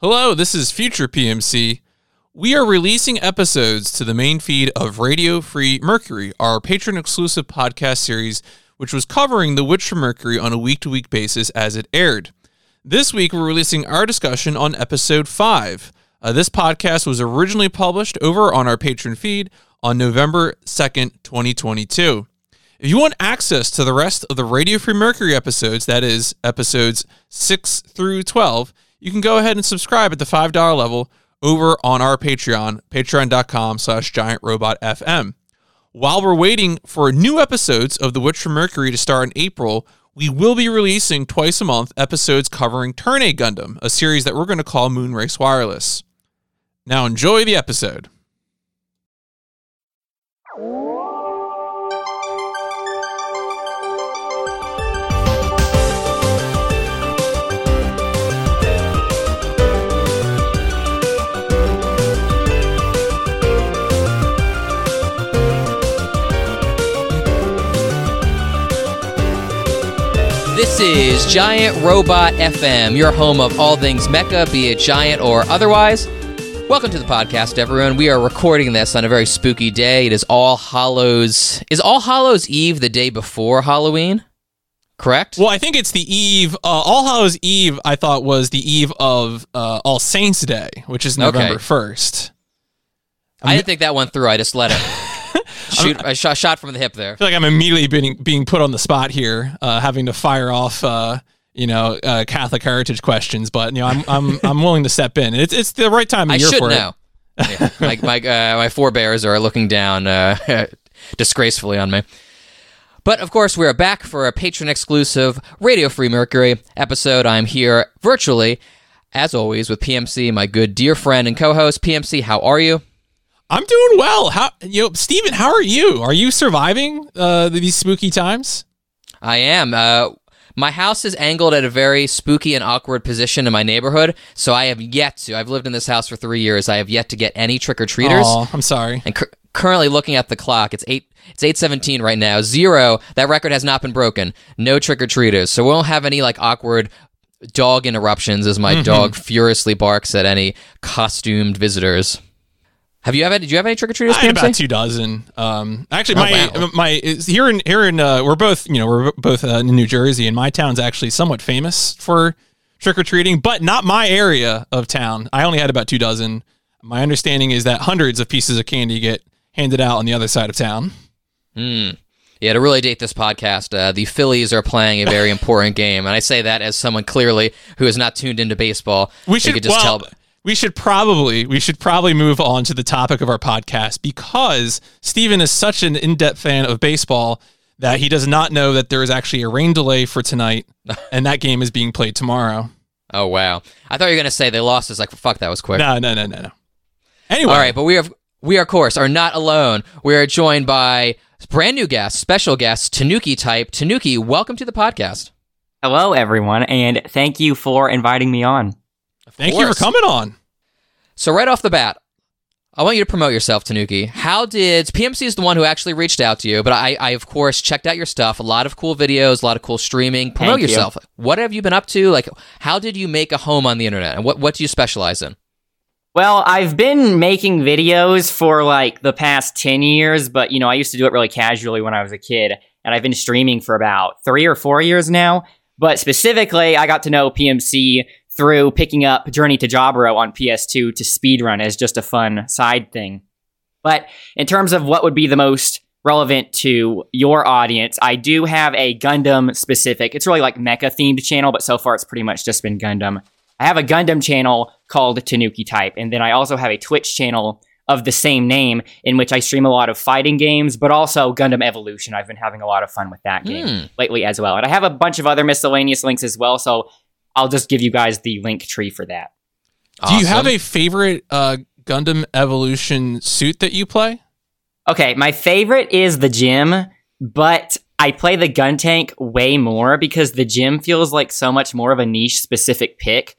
Hello, this is Future PMC. We are releasing episodes to the main feed of Radio Free Mercury, our patron exclusive podcast series, which was covering The Witch from Mercury on a week to week basis as it aired. This week, we're releasing our discussion on episode 5. Uh, this podcast was originally published over on our patron feed on November 2nd, 2022. If you want access to the rest of the Radio Free Mercury episodes, that is, episodes 6 through 12, you can go ahead and subscribe at the $5 level over on our Patreon, patreon.com slash giantrobotfm. While we're waiting for new episodes of The Witch from Mercury to start in April, we will be releasing twice a month episodes covering Turn A Gundam, a series that we're going to call Moonrace Wireless. Now enjoy the episode. This is Giant Robot FM, your home of all things mecha, be it giant or otherwise. Welcome to the podcast, everyone. We are recording this on a very spooky day. It is All Hallows. Is All Hallows Eve the day before Halloween? Correct. Well, I think it's the eve. Uh, All Hallows Eve, I thought was the eve of uh, All Saints Day, which is November Okay. first. I didn't think that one through. I just let it shoot. I shot, shot from the hip there. I feel like I'm immediately being being put on the spot here, uh, having to fire off, uh, you know, uh, Catholic heritage questions. But you know, I'm I'm I'm willing to step in. It's it's the right time of I year should for know. Yeah. my my, uh, my forebears are looking down uh, disgracefully on me. But of course, we are back for a patron exclusive Radio Free Mercury episode. I'm here virtually, as always, with PMC, my good dear friend and co host. PMC, how are you? I'm doing well. How you know, Stephen, How are you? Are you surviving uh, these spooky times? I am. Uh, my house is angled at a very spooky and awkward position in my neighborhood, so I have yet to. I've lived in this house for three years. I have yet to get any trick or treaters. I'm sorry. And cur- currently looking at the clock, it's eight. It's eight seventeen right now. Zero. That record has not been broken. No trick or treaters. So we won't have any like awkward dog interruptions as my dog furiously barks at any costumed visitors. Have you ever? Did you have any trick or treaters? I had about two dozen. Um, actually, Oh, my wow. my is here in here in uh, we're both you know we're both uh, in New Jersey, and my town's actually somewhat famous for trick or treating, but not my area of town. I only had about two dozen. My understanding is that hundreds of pieces of candy get handed out on the other side of town. Hmm. Yeah, to really date this podcast, uh, the Phillies are playing a very important game, and I say that as someone clearly who is not tuned into baseball. We should could just well, tell. We should probably we should probably move on to the topic of our podcast because Stephen is such an in-depth fan of baseball that he does not know that there is actually a rain delay for tonight and that game is being played tomorrow. Oh wow! I thought you were gonna say they lost. It's like fuck, that was quick. No, no, no, no, no. Anyway, All right, but we are we are of course are not alone. We are joined by brand new guest, special guest, Tanuki type. Tanuki, welcome to the podcast. Hello, everyone, and thank you for inviting me on. Thank you for coming on. So right off the bat, I want you to promote yourself, Tanuki. How did PMC is the one who actually reached out to you, but I, I of course checked out your stuff. A lot of cool videos, a lot of cool streaming. Promote Thank you. yourself. What have you been up to? Like, how did you make a home on the internet, and what what do you specialize in? Well, I've been making videos for like the past 10 years, but you know, I used to do it really casually when I was a kid, and I've been streaming for about three or four years now. But specifically, I got to know PMC through picking up Journey to Jaburo on PS2 to speedrun as just a fun side thing. But in terms of what would be the most relevant to your audience, I do have a Gundam specific. It's really like mecha themed channel, but so far it's pretty much just been Gundam. I have a Gundam channel called Tanuki Type, and then I also have a Twitch channel of the same name in which I stream a lot of fighting games, but also Gundam Evolution. I've been having a lot of fun with that game Hmm. lately as well. And I have a bunch of other miscellaneous links as well, so I'll just give you guys the link tree for that. Do you have a favorite uh, Gundam Evolution suit that you play? Okay, my favorite is the GM, but I play the gun tank way more because the GM feels like so much more of a niche specific pick.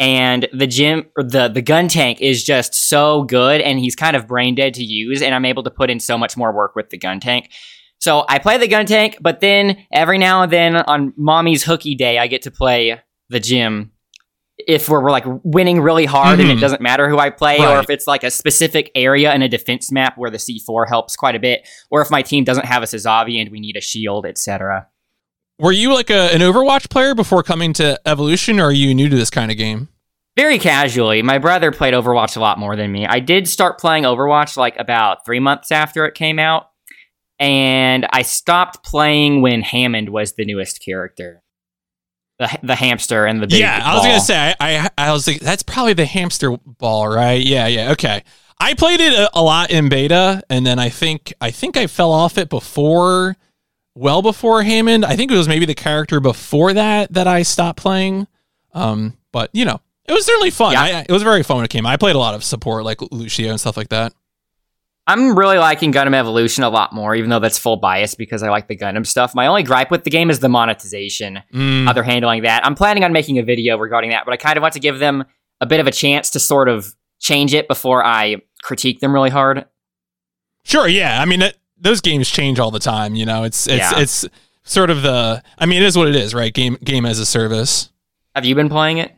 And the GM or the the gun tank is just so good and he's kind of brain dead to use and I'm able to put in so much more work with the gun tank. So I play the gun tank, but then every now and then on mommy's hooky day I get to play the GM. if we're, we're like winning really hard and Mhm. it doesn't matter who I play, or if it's like a specific area in a defense map where the C4 helps quite a bit, or if my team doesn't have a Sazabi and we need a shield, etc. Were you like a, an Overwatch player before coming to Evolution, or are you new to this kind of game? Very casually. My brother played Overwatch a lot more than me. I did start playing Overwatch like about three months after it came out. And I stopped playing when Hammond was the newest character. The, the hamster and the big yeah, I was gonna say I, I I was like that's probably the hamster ball, right? Yeah, yeah, okay. I played it a, a lot in beta, and then I think I think I fell off it before, well before Hammond. I think it was maybe the character before that that I stopped playing. Um, but you know, it was certainly fun. Yeah. I, I- it was very fun when it came. I played a lot of support like Lucio and stuff like that. I'm really liking Gundam Evolution a lot more, even though that's full bias because I like the Gundam stuff. My only gripe with the game is the monetization, Mm, how they're handling that. I'm planning on making a video regarding that, but I kind of want to give them a bit of a chance to sort of change it before I critique them really hard. Sure, yeah. I mean, it, those games change all the time. You know, it's it's Yeah. it's sort of the. I mean, it is what it is, right? Game game as a service. Have you been playing it?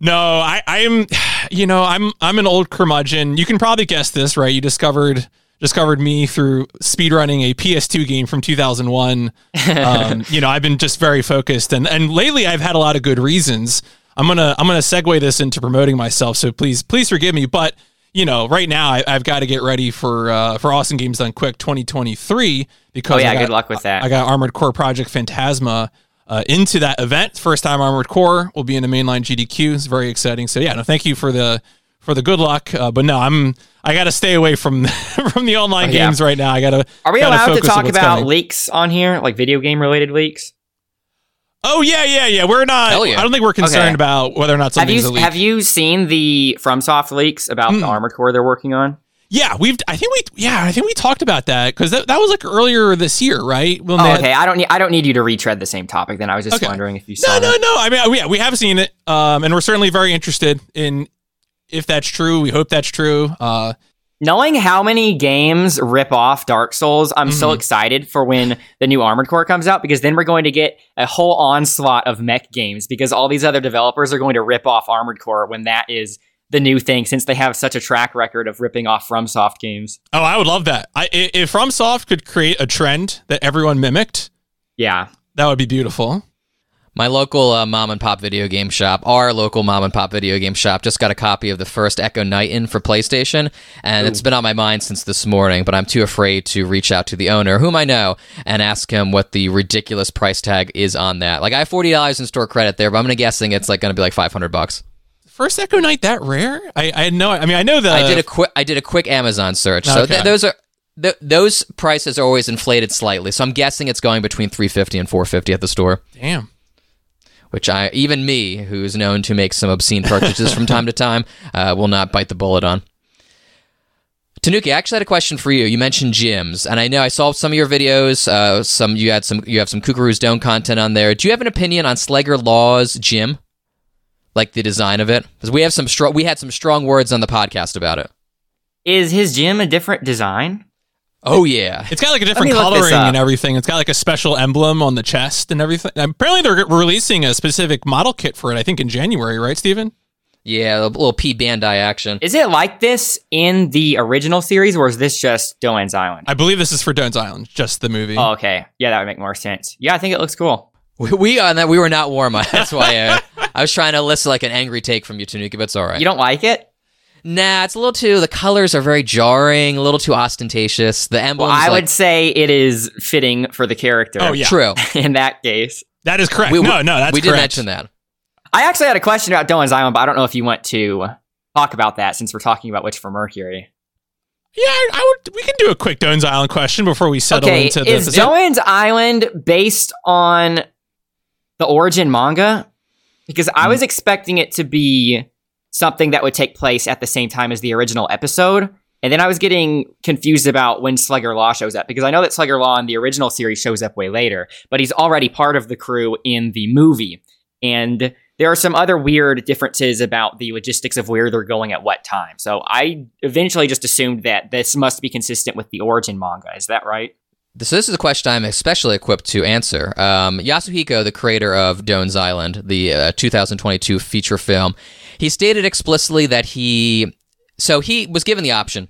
No, I I'm, you know, I'm I'm an old curmudgeon. You can probably guess this, right? You discovered discovered me through speedrunning a PS2 game from 2001. Um, you know, I've been just very focused, and and lately I've had a lot of good reasons. I'm gonna I'm gonna segue this into promoting myself, so please please forgive me, but. You know, right now I, I've got to get ready for uh, for Awesome Games Done Quick 2023 because Oh yeah, got, good luck with that. I got Armored Core Project Phantasma uh, into that event. First time Armored Core will be in the mainline GDQ. It's very exciting. So yeah, no, thank you for the for the good luck. Uh, but no, I'm I got to stay away from from the online Oh, yeah. games right now. I got to. Are we allowed to talk about coming. leaks on here, like video game related leaks? Oh yeah, yeah, yeah. We're not. Hell yeah. I don't think we're concerned Okay. about whether or not Have something's a you leak. have you seen the FromSoft leaks about Mm. the Armored Core they're working on? Yeah, we've. I think we. Yeah, I think we talked about that because that, that was like earlier this year, right? When Oh, had- okay. I don't need I don't need you to retread the same topic. Then I was just Okay. wondering if you saw No, no, no. I mean, yeah, we have seen it, um, and we're certainly very interested in if that's true. We hope that's true. Uh, Knowing how many games rip off Dark Souls, I'm so Mhm. excited for when the new Armored Core comes out because then we're going to get a whole onslaught of mech games because all these other developers are going to rip off Armored Core when that is the new thing since they have such a track record of ripping off FromSoft games. Oh, I would love that. I, i- if FromSoft could create a trend that everyone mimicked, Yeah. that would be beautiful. My local uh, mom and pop video game shop, our local mom and pop video game shop, just got a copy of the first Echo Night in for PlayStation, and it's been on my mind since this morning. But I'm too afraid to reach out to the owner, whom I know, and ask him what the ridiculous price tag is on that. Like I have forty dollars in store credit there, but I'm gonna guessing it's like gonna be like five hundred bucks. First Echo Night that rare? I, I had no. I mean, I know that I did a quick I did a quick Amazon search, so Okay. th- those are. Th- those prices are always inflated slightly, so I'm guessing it's going between 350 and 450 at the store. damn. which I even me, who's known to make some obscene purchases from time to time, uh, will not bite the bullet on. Tanuki, I actually had a question for you. You mentioned GMs, and I know I saw some of your videos. Uh, some you had some you have some Cucuruz Doan content on there. Do you have an opinion on Sleggar Law's GM, like the design of it? Because we have some strong we had some strong words on the podcast about it. Is his GM a different design? Oh yeah, It's got like a different me coloring and everything. It's got like a special emblem on the chest and everything. And apparently, they're releasing a specific model kit for it. I think in January, right, Stephen? yeah, a little P Bandai action. Is it like this in the original series or is this just Doan's Island? I believe this is for Doan's Island, just the movie. Oh, okay. Yeah, that would make more sense. Yeah, I think it looks cool. We, we on that we were not warm. That's why uh, I was trying to list like an angry take from you, Tanuki, but it's all right. You don't like it? Nah, it's a little too. The colors are very jarring, a little too ostentatious. The Well, I like, would say it is fitting for the character. Oh, yeah. true. In that case, that is correct. We- no, no, that's we did correct. mention that. I actually had a question about Doan's Island, but I don't know if you want to talk about that since we're talking about Witch for Mercury. Yeah, I, I would. We can do a quick Doan's Island question before we settle okay, into this. is Doan's Island based on the origin manga? Because I was mm. expecting it to be something that would take place at the same time as the original episode. And then I was getting confused about when Slugger Law shows up because I know that Slugger Law in the original series shows up way later, but he's already part of the crew in the movie. And there are some other weird differences about the logistics of where they're going at what time. So I eventually just assumed that this must be consistent with the origin manga. Is that right? This, this is a question I'm especially equipped to answer. Um, Yasuhiko, the creator of Doan's Island, the uh, 2022 feature film, he stated explicitly that he. So he was given the option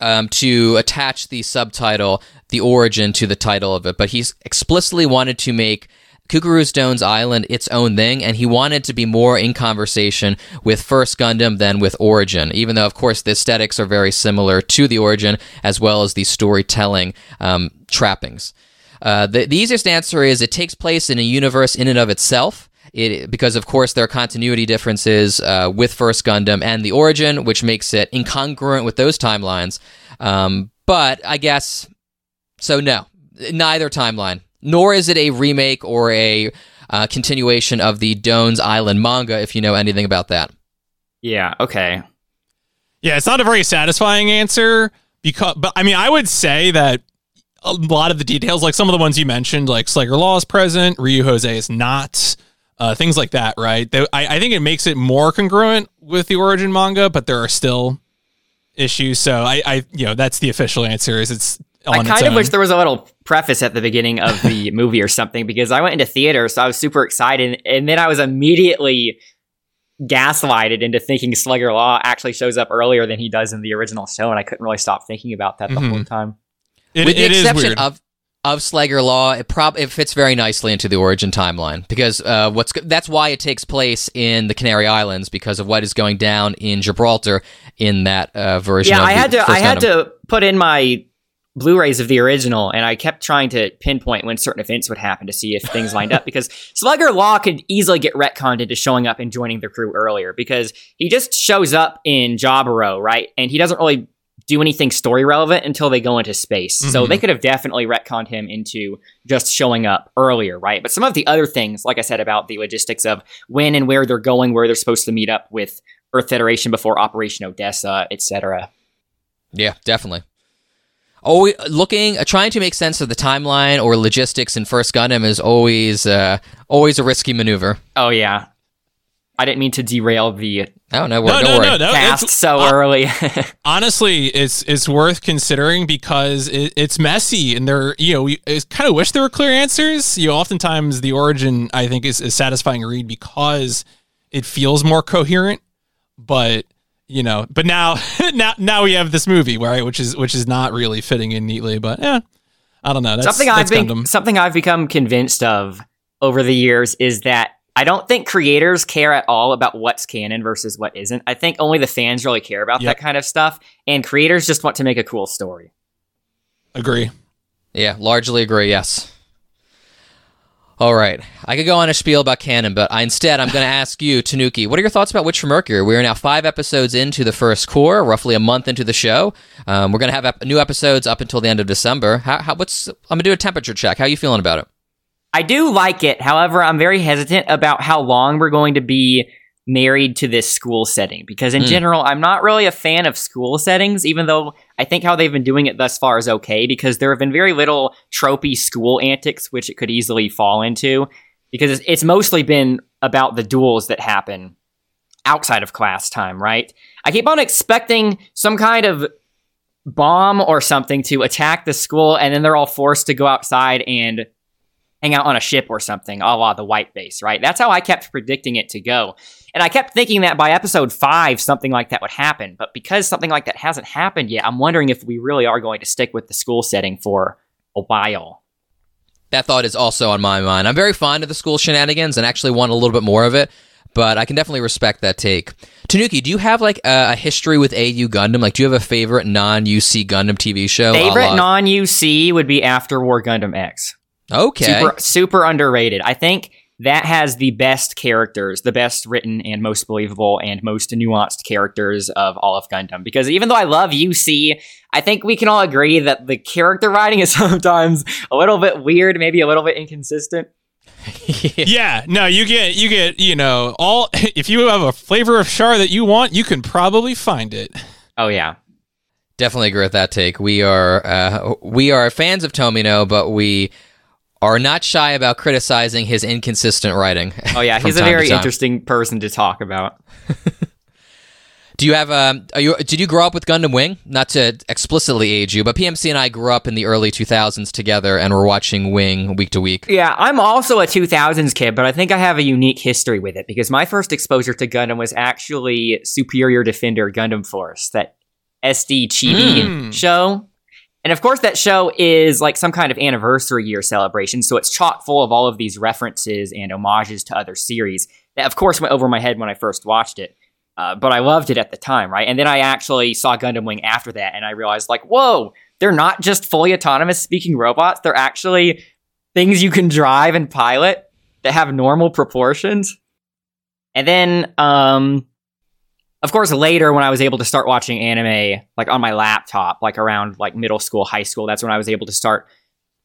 um, to attach the subtitle, the origin, to the title of it, but he explicitly wanted to make Cucuruz Doan's Island its own thing, and he wanted to be more in conversation with First Gundam than with Origin, even though, of course, the aesthetics are very similar to the Origin, as well as the storytelling um, trappings. Uh, the, the easiest answer is it takes place in a universe in and of itself. It, because of course there are continuity differences uh, with First Gundam and the Origin, which makes it incongruent with those timelines. Um, but I guess so. No, neither timeline nor is it a remake or a uh, continuation of the Doan's Island manga, if you know anything about that. Yeah, okay. Yeah, it's not a very satisfying answer because, but I mean, I would say that a lot of the details, like some of the ones you mentioned, like Slayer Law is present, Ryu Jose is not, uh, things like that, right? They, I, I think it makes it more congruent with the origin manga, but there are still issues. So I, I, you know, that's the official answer. Is it's I kind of wish there was a little preface at the beginning of the movie or something because I went into theater, so I was super excited, and then I was immediately gaslighted into thinking Slugger Law actually shows up earlier than he does in the original show, and I couldn't really stop thinking about that the mm-hmm. whole time. It, With the exception of of Slugger Law, it prob it fits very nicely into the origin timeline because uh, what's that's why it takes place in the Canary Islands because of what is going down in Gibraltar in that uh, version. Yeah, I had to I had to put in my Blu-rays of the original, and I kept trying to pinpoint when certain events would happen to see if things lined up. Because Slugger Law could easily get retconned into showing up and joining the crew earlier, because he just shows up in Jaburo, right? And he doesn't really do anything story relevant until they go into space. Mm-hmm. So they could have definitely retconned him into just showing up earlier, right? But some of the other things, like I said about the logistics of when and where they're going, where they're supposed to meet up with Earth Federation before Operation Odessa, etc. Yeah, definitely always looking uh, trying to make sense of the timeline or logistics in first gundam is always uh, always a risky maneuver. Oh yeah. I didn't mean to derail the oh no, no, no, no, no cast so uh, early. honestly it's it's worth considering because it, it's messy and there you know we kind of wish there were clear answers. You know oftentimes the origin i think is, is satisfying read because it feels more coherent but you know, but now now now we have this movie, right? Which is which is not really fitting in neatly, but yeah, I don't know. That's, something that's I've been something I've become convinced of over the years is that I don't think creators care at all about what's canon versus what isn't. I think only the fans really care about yep. that kind of stuff, and creators just want to make a cool story. Agree. Yeah, largely agree. Yes. All right. I could go on a spiel about canon, but I, instead I'm going to ask you, Tanuki, what are your thoughts about Witch from Mercury? We are now five episodes into the first cour, roughly a month into the show. Um, we're going to have ep- new episodes up until the end of December. How, how, what's, I'm going to do a temperature check. How are you feeling about it? I do like it. However, I'm very hesitant about how long we're going to be married to this school setting because in mm. general i'm not really a fan of school settings even though i think how they've been doing it thus far is okay because there have been very little tropey school antics which it could easily fall into because it's mostly been about the duels that happen outside of class time right? I keep on expecting some kind of bomb or something to attack the school and then they're all forced to go outside and hang out on a ship or something, a la the White Base, right? That's how I kept predicting it to go. And I kept thinking that by episode five, something like that would happen. But because something like that hasn't happened yet, I'm wondering if we really are going to stick with the school setting for a while. That thought is also on my mind. I'm very fond of the school shenanigans and actually want a little bit more of it, but I can definitely respect that take. Tanuki, do you have like a, a history with AU Gundam? Like, do you have a favorite non UC Gundam TV show? Favorite non UC would be After War Gundam X. Okay. Super, super underrated. I think that has the best characters, the best written and most believable and most nuanced characters of all of Gundam. Because even though I love UC, I think we can all agree that the character writing is sometimes a little bit weird, maybe a little bit inconsistent. yeah, no, you get you get, you know, all if you have a flavor of char that you want, you can probably find it. Oh yeah. Definitely agree with that take. We are uh, we are fans of Tomino, but we are not shy about criticizing his inconsistent writing. Oh yeah, he's a very interesting person to talk about. Do you have um? Are you, did you grow up with Gundam Wing? Not to explicitly age you, but PMC and I grew up in the early 2000s together, and we're watching Wing week to week. Yeah, I'm also a 2000s kid, but I think I have a unique history with it because my first exposure to Gundam was actually Superior Defender Gundam Force, that SD Chibi Mm. show. And of course, that show is like some kind of anniversary year celebration, so it's chock full of all of these references and homages to other series that, of course, went over my head when I first watched it. Uh, but I loved it at the time, right? And then I actually saw Gundam Wing after that, and I realized, like, whoa, they're not just fully autonomous speaking robots; they're actually things you can drive and pilot that have normal proportions. And then, um, of course, later when I was able to start watching anime, like on my laptop, like around like middle school, high school, that's when I was able to start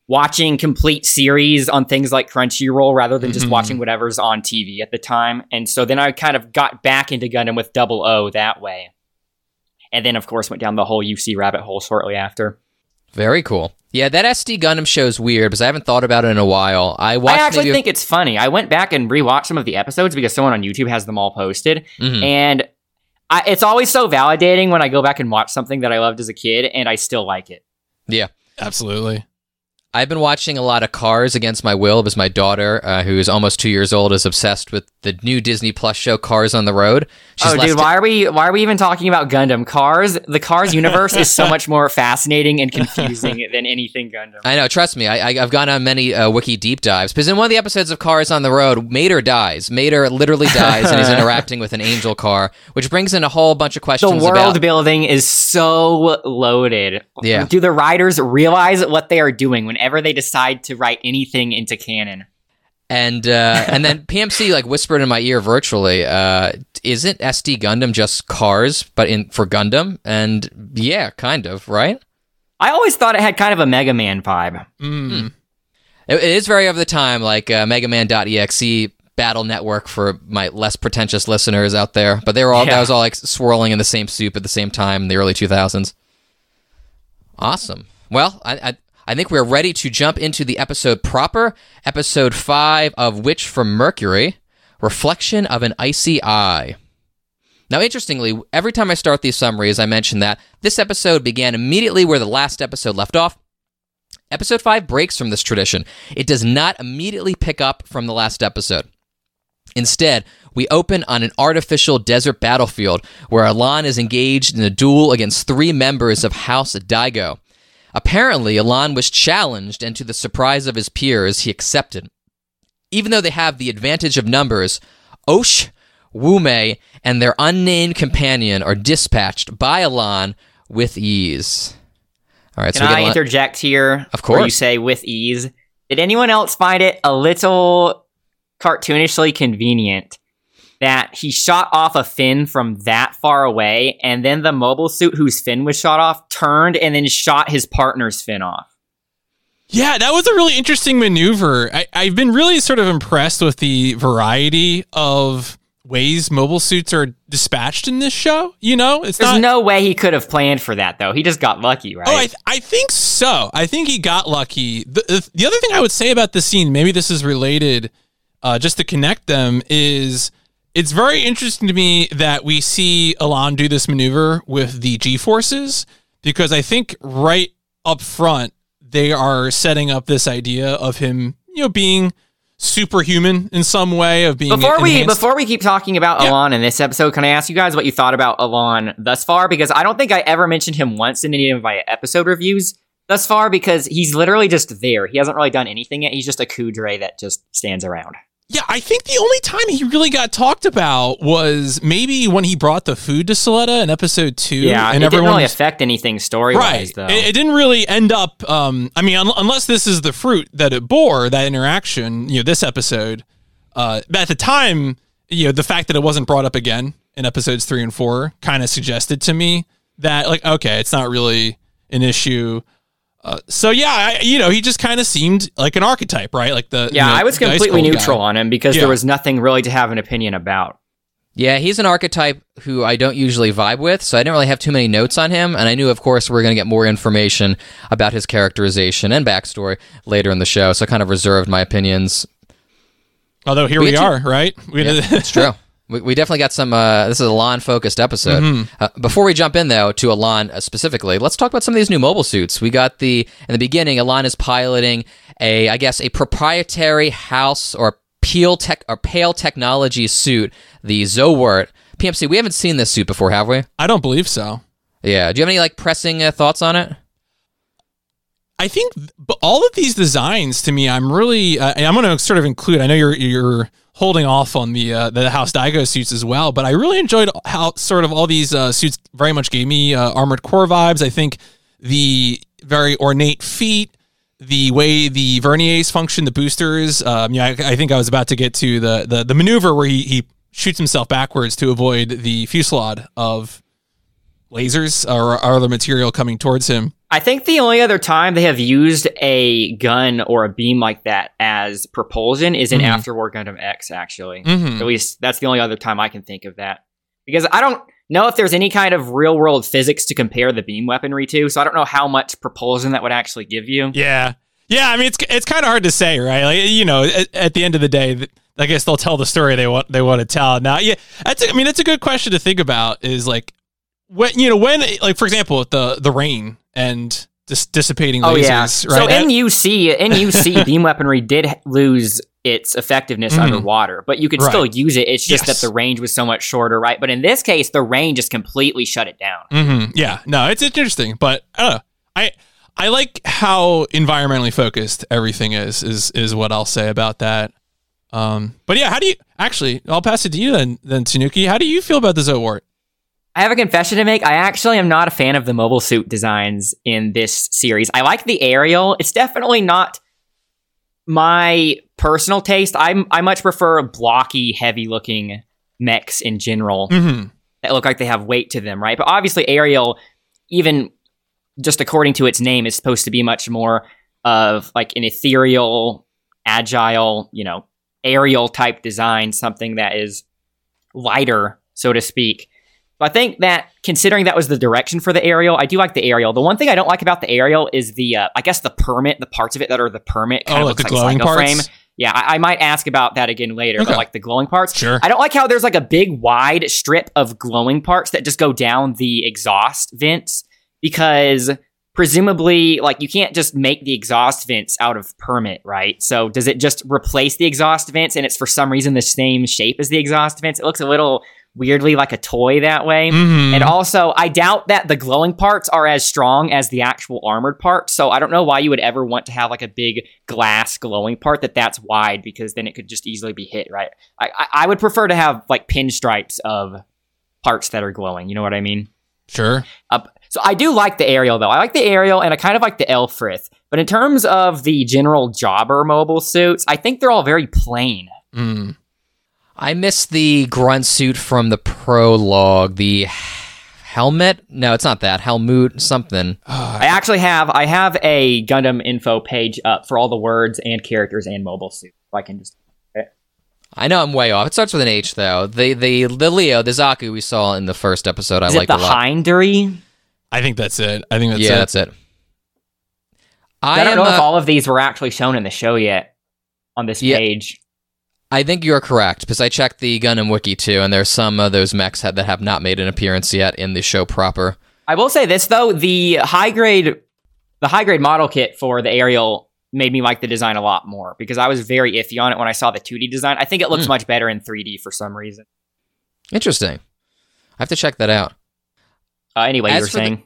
watching complete series on things like Crunchyroll rather than just Mhm. watching whatever's on TV at the time. And so then I kind of got back into Gundam with Double O that way. And then, of course, went down the whole UC rabbit hole shortly after. Very cool. Yeah, that SD Gundam show is weird because I haven't thought about it in a while. I watched. I actually think it's funny. I went back and rewatched some of the episodes because someone on YouTube has them all posted, Mhm. and I, it's always so validating when I go back and watch something that I loved as a kid, and I still like it. Yeah, absolutely. I've been watching a lot of Cars against my will because my daughter, uh, who is almost two years old, is obsessed with the new Disney Plus show Cars on the Road. oh, dude, why are we why are we even talking about Gundam? Cars, the Cars universe is so much more fascinating and confusing than anything Gundam. I know. Trust me. I, I've gone on many uh, wiki deep dives because in one of the episodes of Cars on the Road, Mater dies. Mater literally dies, and he's interacting with an angel car, which brings in a whole bunch of questions. The world about. building is so loaded. Yeah. Do the writers realize what they are doing whenever they decide to write anything into canon? and uh, and then PMC like whispered in my ear virtually, uh, "Isn't SD Gundam just Cars, but in for Gundam?" And yeah, kind of, right? I always thought it had kind of a Mega Man vibe. Mm. It, it is very of the time, like uh, Mega Man.exe battle network for my less pretentious listeners out there. But they were all that was all like swirling in the same soup at the same time in the early 2000s. Awesome. Well, I, I I think we're ready to jump into the episode proper, episode five of Witch from Mercury, Reflection of an Icy Eye. Now, interestingly, every time I start these summaries, I mention that this episode began immediately where the last episode left off. Episode 5 breaks from this tradition. It does not immediately pick up from the last episode. Instead, we open on an artificial desert battlefield where Elan is engaged in a duel against three members of House Daigo. Apparently, Elan was challenged, and to the surprise of his peers, he accepted. Even though they have the advantage of numbers, Osh, Wume, and their unnamed companion are dispatched by Elan with ease. All right, Can so I Alan- interject here? Of course. you say with ease. Did anyone else find it a little cartoonishly convenient that he shot off a fin from that far away, and then the mobile suit whose fin was shot off turned and then shot his partner's fin off? Yeah, that was a really interesting maneuver. I, I've been really sort of impressed with the variety of ways mobile suits are dispatched in this show. You know, it's There's not. no way he could have planned for that, though. He just got lucky, right? Oh, I, th- I think so. I think he got lucky. The, the, the other thing I would say about this scene, maybe this is related, uh, just to connect them, is it's very interesting to me that we see Elan do this maneuver with the G forces because I think right up front they are setting up this idea of him, you know, being superhuman in some way of being before we before we keep talking about Yeah. Elan in this episode, can I ask you guys what you thought about Elan thus far? Because I don't think I ever mentioned him once in any of my episode reviews thus far. Because he's literally just there. He hasn't really done anything yet. He's just a kuudere that just stands around. Yeah, I think the only time he really got talked about was maybe when he brought the food to Suletta in episode two. Yeah, and it didn't really was- affect anything story wise, right. though. It, it didn't really end up. Um, I mean, un- unless this is the fruit that it bore, that interaction. You know, this episode. Uh, but at the time, you know, the fact that it wasn't brought up again in episodes three and four kind of suggested to me that, like, okay, it's not really an issue. Uh, so yeah, I, you know, he just kind of seemed like an archetype, right? Like the yeah, you know, I was the ice completely cold guy. neutral on him because Yeah. there was nothing really to have an opinion about. Yeah, he's an archetype who I don't usually vibe with, so I didn't really have too many notes on him. And I knew, of course, we are going to get more information about his characterization and backstory later in the show, so I kind of reserved my opinions. Although here We we, get to- are, right? We Yeah, it's true. We, we definitely got some. Uh, this is Elan focused episode. Mm-hmm. Uh, before we jump in though to Elan uh, specifically, let's talk about some of these new mobile suits. We got the in the beginning. Elan is piloting a, I guess, a proprietary house or peel tech or Peil technology suit, the Zowort PMC. We haven't seen this suit before, have we? I don't believe so. Yeah. Do you have any like pressing uh, thoughts on it? I think all of these designs to me, I'm really, uh, I'm going to sort of include. I know you're you're holding off on the uh, the House Daigo suits as well, but I really enjoyed how sort of all these uh, suits very much gave me uh, armored core vibes. I think the very ornate feet, the way the verniers function, the boosters. Um, yeah, I, I think I was about to get to the the, the maneuver where he, he shoots himself backwards to avoid the fusillade of lasers or, or other material coming towards him. I think the only other time they have used a gun or a beam like that as propulsion is in Mhm. Afterwar Gundam X, actually. Mhm. At least that's the only other time I can think of that. Because I don't know if there's any kind of real world physics to compare the beam weaponry to, so I don't know how much propulsion that would actually give you. Yeah, yeah. I mean, it's it's kind of hard to say, right? Like you know, at, at the end of the day, I guess they'll tell the story they want they want to tell. Now, yeah, that's. a- I mean, that's a good question to think about. Is like when you know when like for example the the rain and just dissipating Oh lasers, yeah. right? So in UC, in UC, beam weaponry did lose its effectiveness Mhm. underwater, but you could Right. still use it. It's just Yes. that the range was so much shorter, right? But in this case, the rain just completely shut it down. Mhm. Yeah, no, it's interesting, but I don't know. I I like how environmentally focused everything is. Is is what I'll say about that. Um, but yeah, how do you actually? I'll pass it to you then, then Tanuki. How do you feel about the Zowort? I have a confession to make. I actually am not a fan of the mobile suit designs in this series. I like the aerial. It's definitely not my personal taste. I'm I much prefer blocky, heavy looking mechs in general Mm-hmm. that look like they have weight to them, right? But obviously aerial, even just according to its name, is supposed to be much more of like an ethereal, agile, you know, aerial type design, something that is lighter, so to speak. So I think that considering that was the direction for the aerial, I do like the aerial. The one thing I don't like about the aerial is the, uh, I guess the permet, the parts of it that are the permet kind Oh, of like looks the like glowing psycho frame. Yeah, I, I might ask about that again later, Okay. but like the glowing parts. Sure. I don't like how there's like a big wide strip of glowing parts that just go down the exhaust vents because presumably like you can't just make the exhaust vents out of permet, right? So does it just replace the exhaust vents and it's for some reason the same shape as the exhaust vents? It looks a little weirdly like a toy that way. Mhm. And also, I doubt that the glowing parts are as strong as the actual armored parts. So I don't know why you would ever want to have like a big glass glowing part that that's wide because then it could just easily be hit, right? I, I, I would prefer to have like pinstripes of parts that are glowing. You know what I mean? Sure. Up. So I do like the aerial though. I like the aerial and I kind of like the Lfrith. But in terms of the general jobber mobile suits, I think they're all very plain. Mm. I miss the grunt suit from the prologue. The helmet? No, it's not that. Helmut something. I actually have I have a Gundam info page up for all the words and characters and mobile suits. If I can just I know I'm way off. It starts with an H though. The the the Leo, the Zaku we saw in the first episode, I Is it liked the a lot. Heindree? I think that's it. I think that's yeah, it. that's it. I, I, don't am, know if uh, all of these were actually shown in the show yet on this Yeah. page. I think you're correct because I checked the Gundam wiki too, and there's some of those mechs that have not made an appearance yet in the show proper. I will say this though, the high grade the high grade model kit for the aerial made me like the design a lot more because I was very iffy on it when I saw the 2D design. I think it looks Hmm. much better in 3D for some reason. Interesting. I have to check that out. Uh, anyway, As you were for the- saying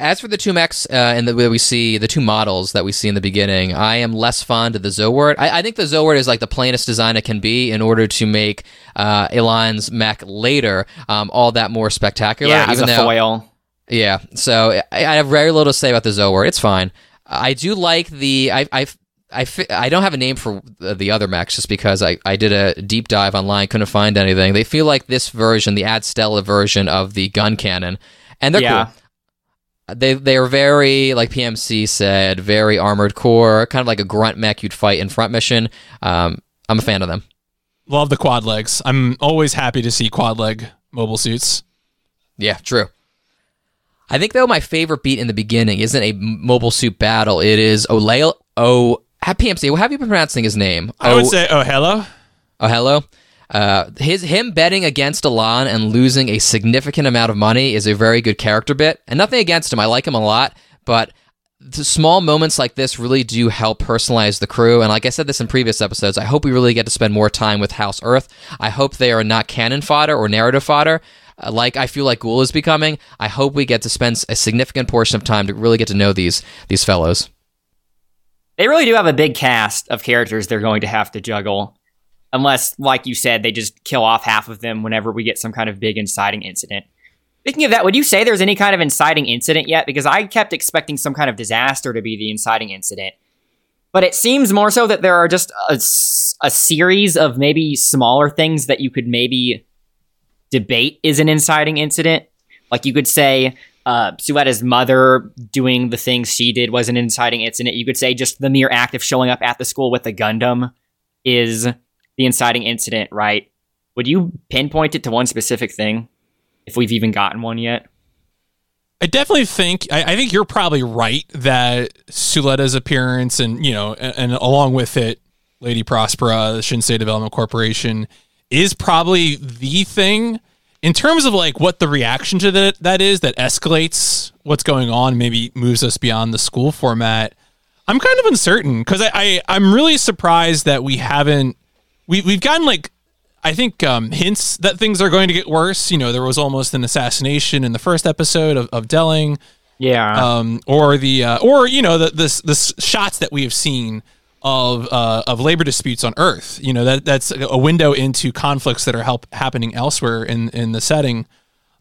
As for the two mechs uh, and the way we see the two models that we see in the beginning, I am less fond of the Zowort. I, I think the Zowort is like the plainest design it can be in order to make uh, Elan's mech later um, all that more spectacular. yeah, as a though, foil. Yeah, so I, I have very little to say about the Zowort. It's fine. I do like the I I. I, fi- I don't have a name for the the other mechs just because I, I did a deep dive online, couldn't find anything. They feel like this version, the Ad Stella version of the gun cannon, and they're Yeah. cool. They they are very like PMC said, very armored core, kind of like a grunt mech you'd fight in front mission. Um, I'm a fan of them. Love the quad legs. I'm always happy to see quad leg mobile suits. Yeah, true. I think though my favorite beat in the beginning isn't a mobile suit battle. It is Olale O. ha- PMC. How have you been pronouncing his name? I would say, oh hello. Oh, hello. Uh, his him betting against Elan and losing a significant amount of money is a very good character bit, and nothing against him. I like him a lot, but the small moments like this really do help personalize the crew. And like I said this in previous episodes, I hope we really get to spend more time with House Earth. I hope they are not cannon fodder or narrative fodder. uh, Like I feel like Guel is becoming. I hope we get to spend a significant portion of time to really get to know these these fellows. They really do have a big cast of characters they're going to have to juggle. Unless, like you said, they just kill off half of them whenever we get some kind of big inciting incident. Speaking of that, would you say there's any kind of inciting incident yet? Because I kept expecting some kind of disaster to be the inciting incident. But it seems more so that there are just a series of maybe smaller things that you could maybe debate is an inciting incident. Like you could say, uh, Suletta's mother doing the things she did was an inciting incident. You could say just the mere act of showing up at the school with a Gundam is the inciting incident, right? Would you pinpoint it to one specific thing, if we've even gotten one yet? I definitely think I, I think you're probably right that Suletta's appearance and you know and, and along with it, Lady Prospera, the Shinsei Development Corporation, is probably the thing in terms of like what the reaction to that that is that escalates what's going on, maybe moves us beyond the school format. I'm kind of uncertain because I, I I'm really surprised that we haven't we we've gotten like I think um, hints that things are going to get worse. You know, there was almost an assassination in the first episode of, of Delling, Yeah. um, or the uh, or you know the the the shots that we have seen of uh, of labor disputes on Earth. You know that that's a window into conflicts that are help happening elsewhere in in the setting.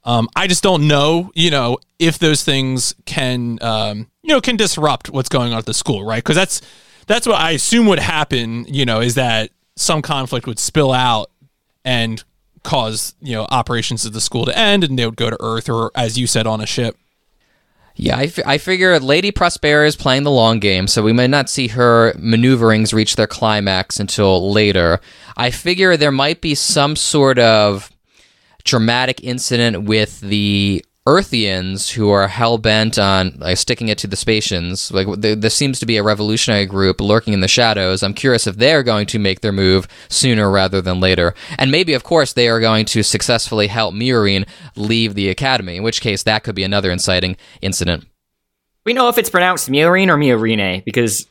Um, I just don't know, you know, if those things can, um, you know, can disrupt what's going on at the school, right? Because that's that's what I assume would happen. You know, is that some conflict would spill out and cause you know operations at the school to end, and they would go to Earth, or as you said, on a ship. Yeah, I, I figure Lady Prospera is playing the long game, so we might not see her maneuverings reach their climax until later. I figure there might be some sort of dramatic incident with the Earthians who are hell bent on like, sticking it to the Spatians. Like there, there seems to be a revolutionary group lurking in the shadows. I'm curious if they're going to make their move sooner rather than later, and maybe, of course, they are going to successfully help Miorine leave the academy. In which case, that could be another inciting incident. we know if it's pronounced Miorine or Miorine because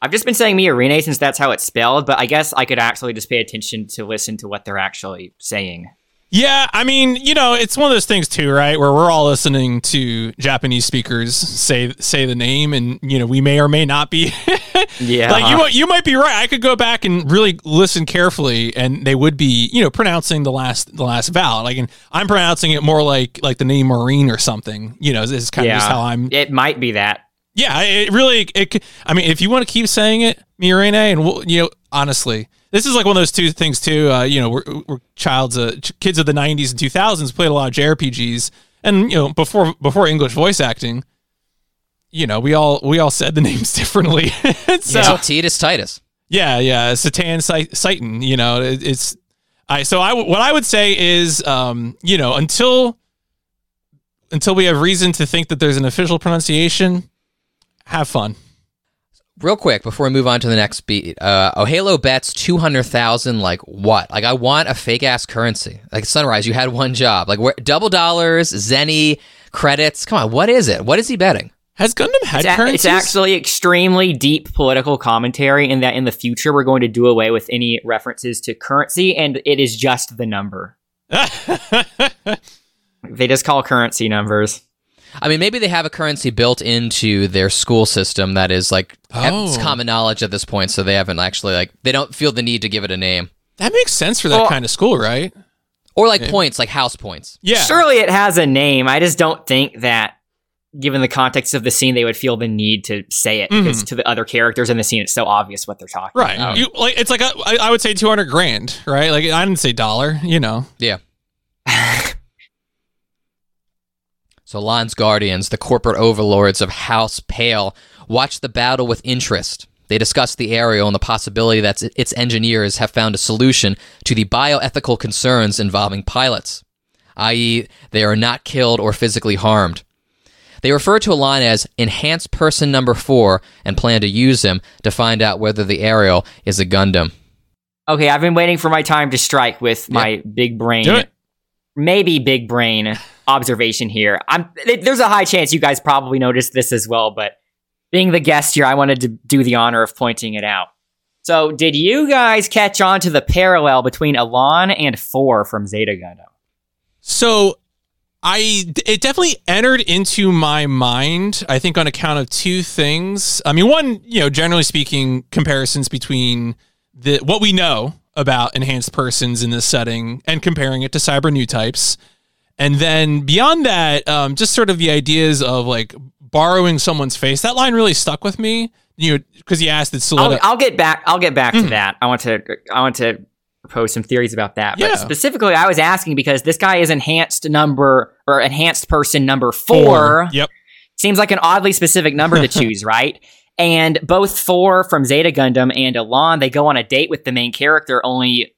I've just been saying Miorine since that's how it's spelled, but I guess I could actually just pay attention to listen to what they're actually saying. Yeah, I mean, you know, it's one of those things too, right? Where we're all listening to Japanese speakers say say the name, and you know, we may or may not be. Yeah. like you, might- you might be right. I could go back and really listen carefully, and they would be, you know, pronouncing the last the last vowel. Like, and I'm pronouncing it more like like the name Marine or something. You know, is, is kind of just how I'm. It might be that. Yeah, it really. It. I mean, if you want to keep saying it, Mirene, and we'll, you know, honestly, this is like one of those two things too. Uh, you know, we're, we're childs, uh, kids of the '90s and 2000s played a lot of JRPGs, and you know, before before English voice acting, you know, we all we all said the names differently. so So Tidus Tidus. yeah, yeah, Satan Satan. You know, it, it's I. So I what I would say is, um, you know, until until we have reason to think that there's an official pronunciation, have fun. Real quick before we move on to the next beat, uh, Ohalo bets two hundred thousand. Like what? Like I want a fake ass currency. Like Sunrise, you had one job. Like where, double dollars, Zenny credits. Come on, what is it? What is he betting? Has Gundam had It's, a- it's actually extremely deep political commentary in that in the future we're going to do away with any references to currency and it is just the number. They just call currency numbers. I mean, maybe they have a currency built into their school system that is like it's Oh. common knowledge at this point, so they haven't actually like they don't feel the need to give it a name that makes sense for that Well- kind of school, right? or like points, like house points. Yeah. Surely it has a name. I just don't think that given the context of the scene they would feel the need to say it because mm-hmm. to the other characters in the scene it's so obvious what they're talking Right. about. You like it's like a, I, I would say 200 grand, right? Like I didn't say dollar, you know. Yeah. So Lan's guardians, the corporate overlords of House Peil, watch the battle with interest. They discuss the aerial and the possibility that its engineers have found a solution to the bioethical concerns involving pilots, i.e., they are not killed or physically harmed. They refer to Elan as Enhanced Person Number 4 and plan to use him to find out whether the aerial is a Gundam. Okay, I've been waiting for my time to strike with my big brain, maybe big brain observation here. I'm there's a high chance you guys probably noticed this as well, but being the guest here, I wanted to do the honor of pointing it out. So, did you guys catch on to the parallel between Elan and Four from Zeta Gundam? So I it definitely entered into my mind, I think on account of two things. I mean, one, you know, generally speaking, comparisons between the what we know about enhanced persons in this setting and comparing it to cyber new types. And then beyond that, um, just sort of the ideas of like borrowing someone's face. That line really stuck with me. You know, because he asked, "Did I'll, I'll get back. I'll get back to Mm. that. I want to. I want to propose some theories about that. Yeah. But specifically, I was asking because this guy is enhanced number or enhanced person number four. Yep. Seems like an oddly specific number to choose, right? And both four from Zeta Gundam and Elan, they go on a date with the main character, only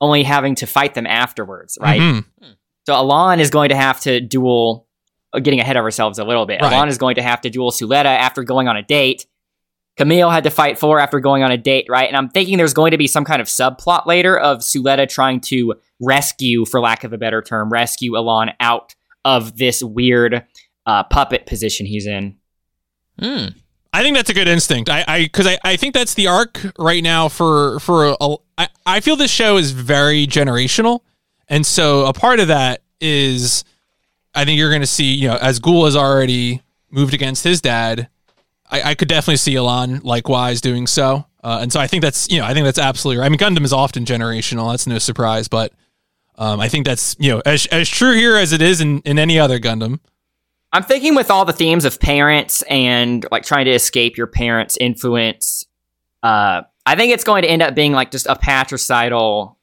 only having to fight them afterwards, right? Mhm. So Elan is going to have to duel, uh, getting ahead of ourselves a little bit. Right. Elan is going to have to duel Suletta after going on a date. Camille had to fight for after going on a date, right? And I'm thinking there's going to be some kind of subplot later of Suletta trying to rescue, for lack of a better term, rescue Elan out of this weird uh, puppet position he's in. Hmm. I think that's a good instinct. I, I, because I, I think that's the arc right now for for a, a I, I feel this show is very generational, and so a part of that is, I think you're going to see, you know, as Guel has already moved against his dad, I, I could definitely see Elan likewise doing so, uh, and so I think that's, you know, I think that's absolutely. Right. I mean, Gundam is often generational. That's no surprise, but um, I think that's you know as as true here as it is in in any other Gundam. I'm thinking with all the themes of parents and like trying to escape your parents' influence. Uh, I think it's going to end up being like just a patricidal,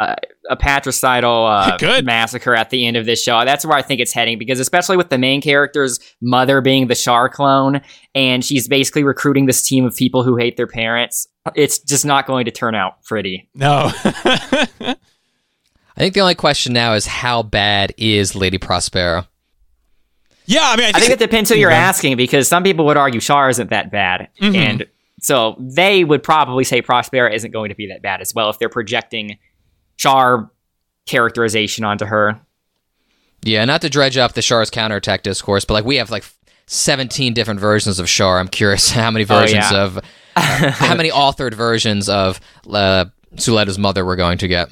uh, a patricidal uh, Good. massacre at the end of this show. That's where I think it's heading because especially with the main character's mother being the Char clone, and she's basically recruiting this team of people who hate their parents. It's just not going to turn out pretty. No. I think the only question now is how bad is Lady Prospera? yeah, I mean, I I think, think it depends who you're Yeah. asking because some people would argue Char isn't that bad. Mhm. And so they would probably say Prospera isn't going to be that bad as well if they're projecting Char characterization onto her. Yeah, not to dredge up the Char's counterattack discourse, but like we have like 17 different versions of Char. I'm curious how many Oh, versions yeah. of how many authored versions of uh, Suletta's mother we're going to get.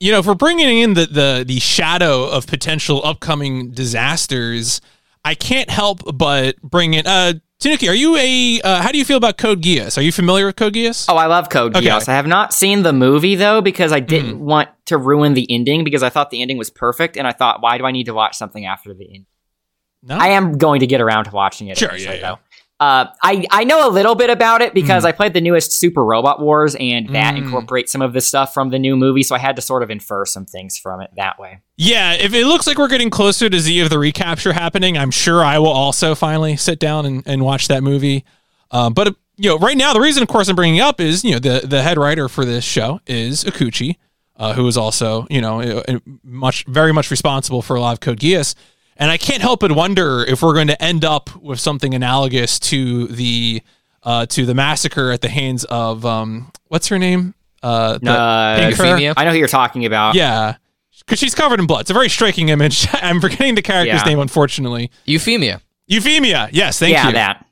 you know, if we're bringing in the, the the shadow of potential upcoming disasters, I can't help but bring in. Uh, Tanuki, are you a? Uh, how do you feel about Code Geass? Are you familiar with Code Geass? Oh, I love Code Okay. Geass. I have not seen the movie though because I didn't Mm. want to ruin the ending because I thought the ending was perfect and I thought why do I need to watch something after the end? no. I am going to get around to watching it. Sure, yeah, yeah. Uh, I I know a little bit about it because I played the newest Super Robot Wars, and that Mm. incorporates some of the stuff from the new movie. So I had to sort of infer some things from it that way. yeah, if it looks like we're getting closer to Z of the recapture happening, I'm sure I will also finally sit down and, and watch that movie. Uh, but you know, right now the reason, of course, I'm bringing up is you know the the head writer for this show is Okouchi, uh, who is also you know uh, much very much responsible for a lot of Code Geass. And I can't help but wonder if we're going to end up with something analogous to the uh, to the massacre at the hands of um, what's her name? Uh, the Uh. Euphemia? I know who you're talking about. Yeah, because she's covered in blood. It's a very striking image. I'm forgetting the character's Yeah. name, unfortunately. Euphemia. Euphemia. Yes, thank you. yeah, you. that.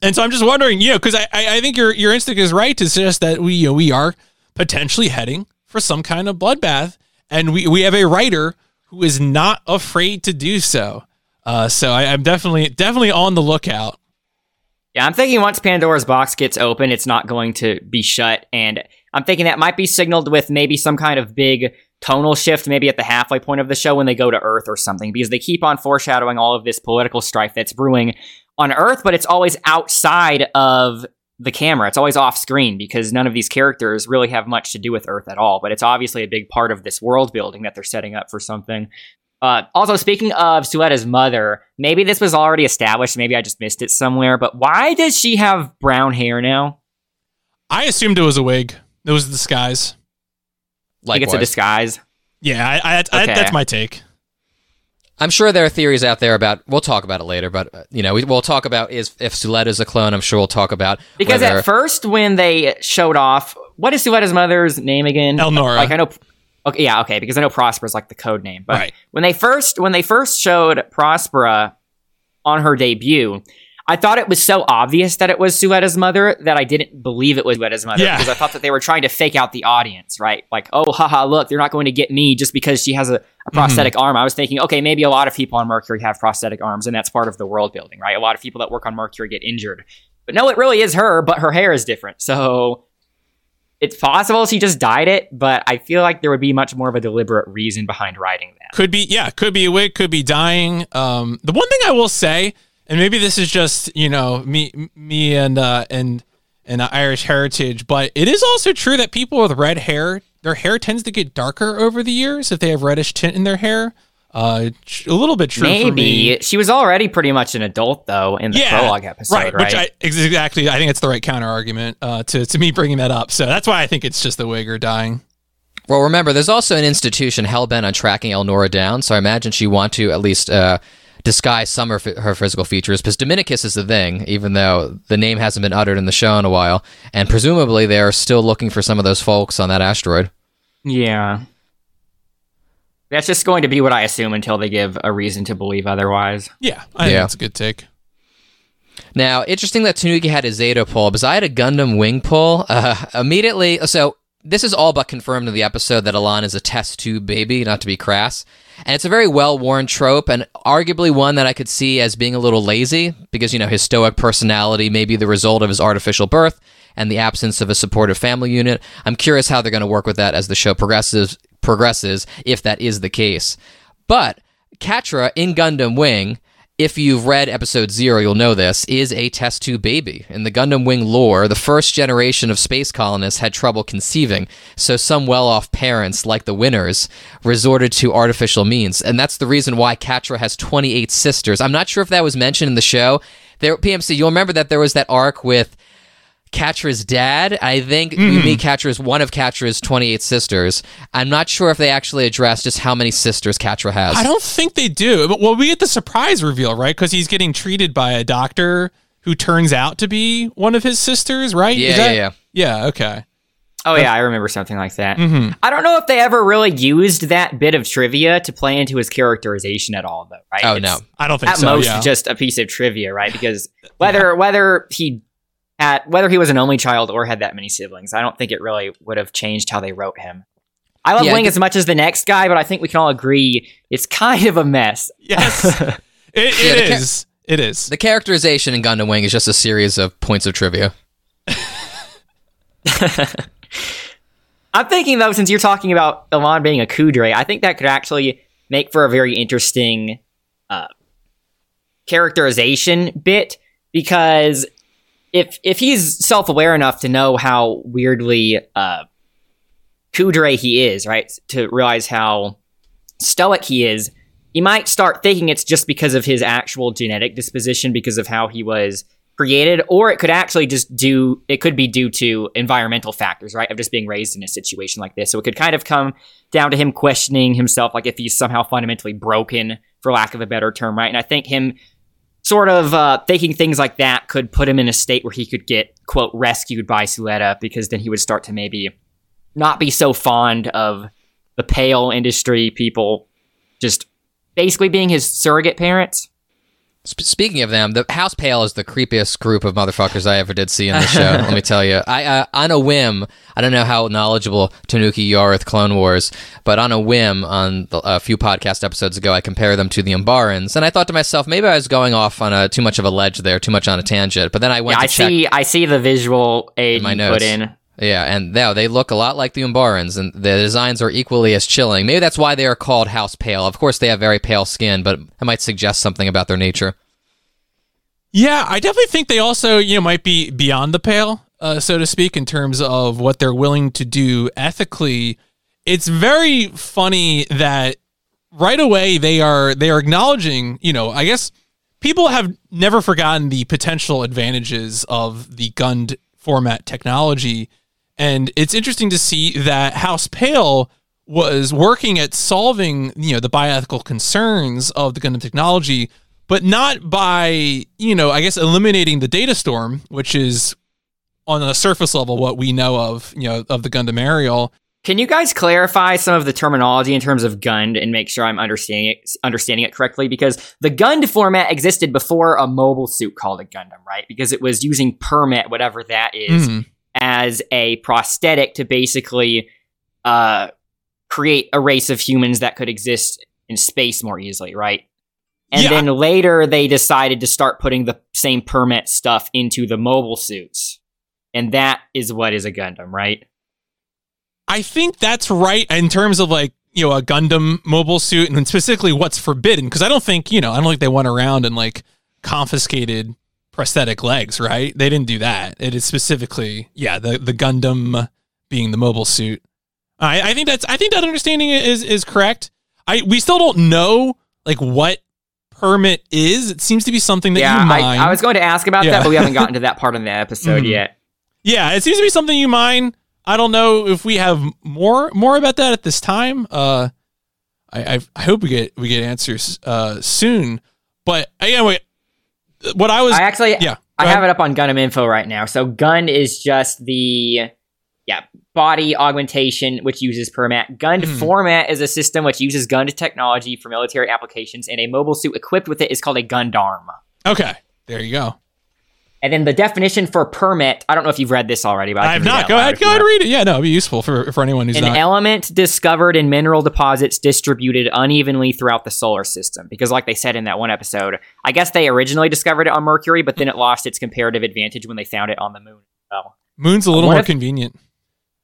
And so I'm just wondering, you know, because I, I I think your your instinct is right to suggest that we you know, we are potentially heading for some kind of bloodbath, and we we have a writer who is not afraid to do so. Uh, so I, I'm definitely definitely on the lookout. Yeah, I'm thinking once Pandora's box gets open, it's not going to be shut. And I'm thinking that might be signaled with maybe some kind of big tonal shift, maybe at the halfway point of the show when they go to Earth or something, because they keep on foreshadowing all of this political strife that's brewing on Earth, but it's always outside of the camera. It's always off screen because none of these characters really have much to do with Earth at all. But it's obviously a big part of this world building that they're setting up for something. Uh, also, speaking of Suletta's mother, maybe this was already established. Maybe I just missed it somewhere. But why does she have brown hair now? I assumed it was a wig. It was a disguise. Like it's a disguise. Yeah, I, I, I, Okay. that's my take. I'm sure there are theories out there about. We'll talk about it later, but uh, you know, we, we'll talk about is if Suletta's a clone. I'm sure we'll talk about Because whether- at first, when they showed off, what is Suletta's mother's name again? Elnora. Like I know. Okay, yeah, okay, because I know Prosper's like the code name. But Right. when they first when they first showed Prospera on her debut, I thought it was so obvious that it was Suletta's mother that I didn't believe it was Suletta's mother Yeah. because I thought that they were trying to fake out the audience, right? Like, oh, haha, look, they're not going to get me just because she has a, a prosthetic arm. I was thinking, okay, maybe a lot of people on Mercury have prosthetic arms, and that's part of the world building, right? A lot of people that work on Mercury get injured. But no, it really is her, but her hair is different. So it's possible she just dyed it, but I feel like there would be much more of a deliberate reason behind writing that. Could be, yeah, could be a wig, could be dying. Um, the one thing I will say, and maybe this is just you know me, me and uh, and and Irish heritage, but it is also true that people with red hair, their hair tends to get darker over the years if they have reddish tint in their hair. Uh, a little bit true. for me. Maybe she was already pretty much an adult though in the prologue episode, right? Which I exactly, I think it's the right counter argument uh, to to me bringing that up. So that's why I think it's just the wig or dying. Well, remember, there's also an institution hell bent on tracking Elnora down, so I imagine she want to at least uh, disguise some of her physical features, because Dominicus is the thing, even though the name hasn't been uttered in the show in a while, and presumably they're still looking for some of those folks on that asteroid. yeah. That's just going to be what I assume until they give a reason to believe otherwise. Yeah, I think Yeah. that's a good take. Now, interesting that Tanuki had a Zeta pull, because I had a Gundam wing pull. Uh, immediately, so this is all but confirmed in the episode that Elan is a test tube baby, not to be crass. And it's a very well worn trope, and arguably one that I could see as being a little lazy, because, you know, his stoic personality may be the result of his artificial birth and the absence of a supportive family unit. I'm curious how they're going to work with that as the show progresses, progresses, if that is the case. But Quatre in Gundam Wing, if you've read episode zero, you'll know this, is a test tube baby. In the Gundam Wing lore, the first generation of space colonists had trouble conceiving, so some well off parents, like the winners, resorted to artificial means. And that's the reason why Quatre has 28 sisters. I'm not sure if that was mentioned in the show. There, PMC, you'll remember that there was that arc with Quatre's dad. I think we meet Quatre's one of Quatre's 28 sisters. I'm not sure if they actually address just how many sisters Quatre has. I don't think they do. But well, we get the surprise reveal, right? Because he's getting treated by a doctor who turns out to be one of his sisters, right? Is Yeah, that- yeah, yeah. Okay. Oh yeah, I remember something like that. Mm-hmm. I don't know if they ever really used that bit of trivia to play into his characterization at all, though. Right? Oh, It's no. I don't think so. At most, yeah. just a piece of trivia, right? Because whether whether he had whether he was an only child or had that many siblings, I don't think it really would have changed how they wrote him. I love Yeah, Wing as much as the next guy, but I think we can all agree it's kind of a mess. yes, it, it Yeah, the ca- is. It is. The characterization in Gundam Wing is just a series of points of trivia. I'm thinking though, since you're talking about Elan being a kuudere, I think that could actually make for a very interesting uh, characterization bit because if if he's self aware enough to know how weirdly uh, kuudere he is, right, to realize how stoic he is, he might start thinking it's just because of his actual genetic disposition, because of how he was created, or it could actually just do it could be due to environmental factors, right? Of just being raised in a situation like this. So it could kind of come down to him questioning himself, like if he's somehow fundamentally broken, for lack of a better term, right? And I think him sort of uh, thinking things like that could put him in a state where he could get quote rescued by Suletta because then he would start to maybe not be so fond of the Peil industry people just basically being his surrogate parents. Sp- speaking of them, the House Peil is the creepiest group of motherfuckers I ever did see in the show. let me tell you, I uh, on a whim, I don't know how knowledgeable Tanuki you are with Clone Wars, but on a whim, on the, a few podcast episodes ago, I compare them to the Umbarans, and I thought to myself, maybe I was going off on a too much of a ledge there, too much on a tangent. But then I went Yeah, I check. see. I see the visual aid you put in. Yeah, and now they look a lot like the Umbarans, and the designs are equally as chilling. Maybe that's why they are called House Peil. Of course, they have very pale skin, but that might suggest something about their nature. Yeah, I definitely think they also, you know, might be beyond the pale, uh, so to speak, in terms of what they're willing to do ethically. It's very funny that right away they are they are acknowledging, you know, I guess people have never forgotten the potential advantages of the Gund format technology. And it's interesting to see that House Peil was working at solving, you know, the bioethical concerns of the Gundam technology, but not by, you know, I guess eliminating the data storm, which is on a surface level what we know of, you know, of the Gundam Aerial. Can you guys clarify some of the terminology in terms of Gund and make sure I'm understanding it, understanding it correctly? Because the Gund format existed before a mobile suit called a Gundam, right? Because it was using permet, whatever that is, Mhm. As a prosthetic to basically uh, create a race of humans that could exist in space more easily, right? And Yeah. then later they decided to start putting the same permet stuff into the mobile suits. And that is what is a Gundam, right? I think that's right in terms of like you know a Gundam mobile suit and specifically what's forbidden because I don't think you know I don't think they went around and like confiscated prosthetic legs right they didn't do that it is specifically yeah the the Gundam being the mobile suit I, I think that's I think that understanding is is correct I we still don't know like what permet is it seems to be something that yeah, you mine I, I was going to ask about Yeah. that, but we haven't gotten to that part in the episode Mhm. yet. Yeah, it seems to be something you mine. I don't know if we have more more about that at this time. Uh, I I, I hope we get we get answers uh soon. But anyway, what I was I actually, yeah, I go have it up on Gundam info right now. So Gund is just the yeah body augmentation, which uses permet. Gund Mhm. format is a system which uses Gund technology for military applications, and a mobile suit equipped with it is called a Gundarm. okay. There you go. And then the definition for permet, I don't know if you've read this already, but I, I have not. Go ahead. Go ahead. Read it. Yeah, no, it'd be useful for for anyone who's An not. element discovered in mineral deposits distributed unevenly throughout the solar system. Because, like they said in that one episode, I guess they originally discovered it on Mercury, but then it lost its comparative advantage when they found it on the moon. Moon's a uh, little more if- convenient.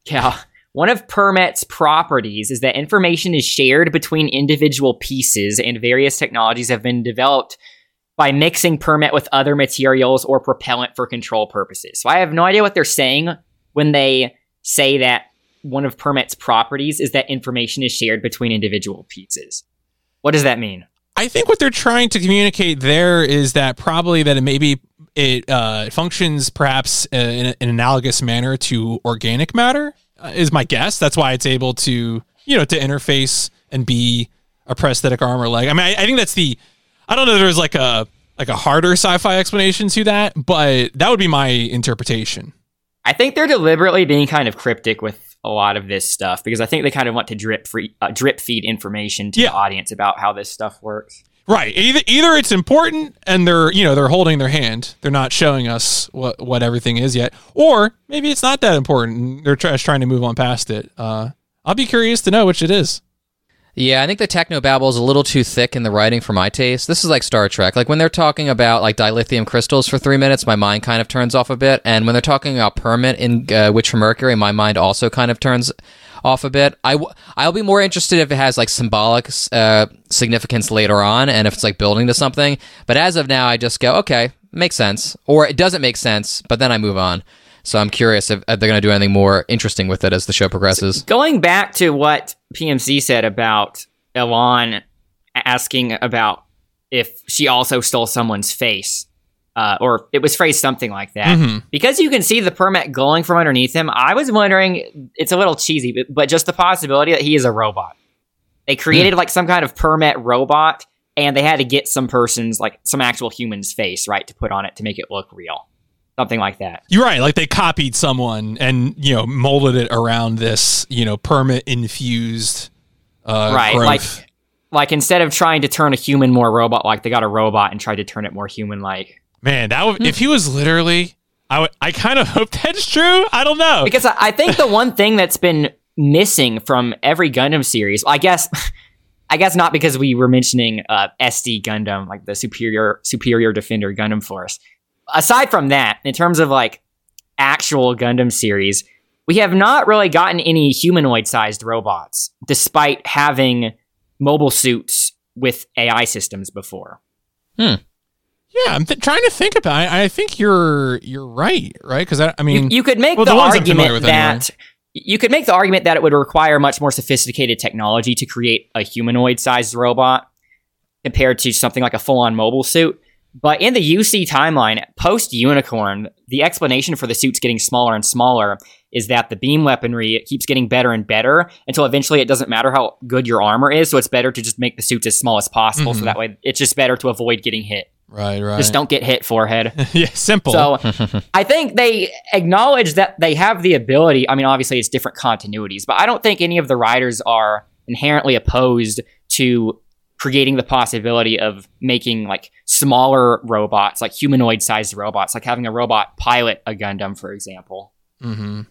Yeah. One of permet's properties is that information is shared between individual pieces, and various technologies have been developed by mixing permet with other materials or propellant for control purposes. So I have no idea what they're saying when they say that one of permet's properties is that information is shared between individual pieces. What does that mean? I think what they're trying to communicate there is that probably that it maybe it uh, functions perhaps uh, in an analogous manner to organic matter uh, is my guess. That's why it's able to you know to interface and be a prosthetic arm or leg. I mean, I, I think that's the I don't know. if There's like a like a harder sci-fi explanation to that, but that would be my interpretation. I think they're deliberately being kind of cryptic with a lot of this stuff because I think they kind of want to drip free, uh, drip feed information to Yeah. the audience about how this stuff works. Right. Either either it's important and they're you know they're holding their hand. They're not showing us what what everything is yet, or maybe it's not that important. and They're just trying to move on past it. Uh, I'll be curious to know which it is. Yeah, I think the techno babble is a little too thick in the writing for my taste. This is like Star Trek. Like when they're talking about like dilithium crystals for three minutes, my mind kind of turns off a bit. And when they're talking about permet in uh, Witch from Mercury, my mind also kind of turns off a bit. I w- I'll be more interested if it has like symbolic uh, significance later on and if it's like building to something. But as of now, I just go, okay, makes sense. Or it doesn't make sense, but then I move on. So I'm curious if, if they're going to do anything more interesting with it as the show progresses. Going back to what PMC said about Elan asking about if she also stole someone's face, uh, or it was phrased something like that. Mhm. Because you can see the permet glowing from underneath him, I was wondering, it's a little cheesy, but, but just the possibility that he is a robot. They created like some kind of permet robot, and they had to get some person's, like some actual human's face, right, to put on it to make it look real. Something like that. You're right. Like they copied someone and you know molded it around this you know permet infused uh, Right, growth. like- Like instead of trying to turn a human more robot like, they got a robot and tried to turn it more human like. Man, that would, if he was literally, I would, I kind of hope that's true. I don't know. Because I I think the one thing that's been missing from every Gundam series, I guess, I guess not because we were mentioning uh, SD Gundam, like the superior superior defender Gundam Force. Aside from that, in terms of like actual Gundam series, we have not really gotten any humanoid sized robots, despite having mobile suits with AI systems before. Hmm. Yeah, I'm th- trying to think about. it. I, I think you're you're right, right? Because I, I mean, you could make well, the, the ones I'm familiar argument with anyway. that you could make the argument that it would require much more sophisticated technology to create a humanoid-sized robot compared to something like a full-on mobile suit. But in the UC timeline, post Unicorn, the explanation for the suits getting smaller and smaller is that the beam weaponry keeps getting better and better until eventually it doesn't matter how good your armor is. So it's better to just make the suits as small as possible. Mhm. So that way it's just better to avoid getting hit. Right, right. Just don't get hit, forehead. yeah, simple. So I think they acknowledge that they have the ability. I mean, obviously it's different continuities, but I don't think any of the writers are inherently opposed to creating the possibility of making like smaller robots, like humanoid sized robots, like having a robot pilot a Gundam, for example. hmm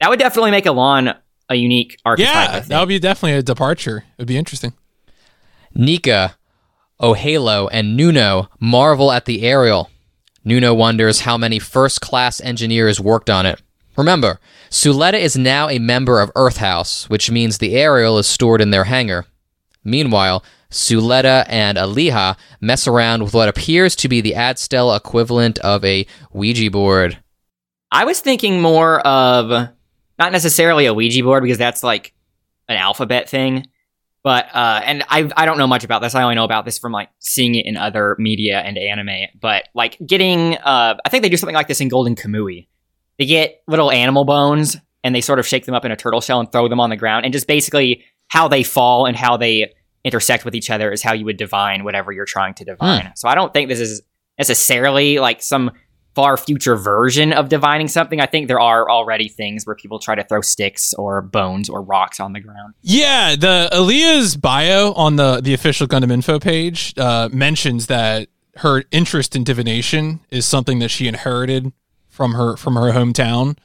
That would definitely make Elan a unique archetype. Yeah, that would be definitely a departure. It would be interesting. Nika, Ojelo, and Nuno marvel at the aerial. Nuno wonders how many first class engineers worked on it. Remember, Suletta is now a member of Earth House, which means the aerial is stored in their hangar. Meanwhile, Suletta and Aliya mess around with what appears to be the Adstel equivalent of a Ouija board. I was thinking more of not necessarily a Ouija board because that's like an alphabet thing, but uh, and I I don't know much about this. I only know about this from like seeing it in other media and anime. But like getting, uh, I think they do something like this in Golden Kamui. They get little animal bones and they sort of shake them up in a turtle shell and throw them on the ground, and just basically how they fall and how they intersect with each other is how you would divine whatever you're trying to divine. So I don't think this is necessarily like some far future version of divining something. I think there are already things where people try to throw sticks or bones or rocks on the ground. Yeah, the Aliya's bio on the the official Gundam info page uh, mentions that her interest in divination is something that she inherited from her from her hometown.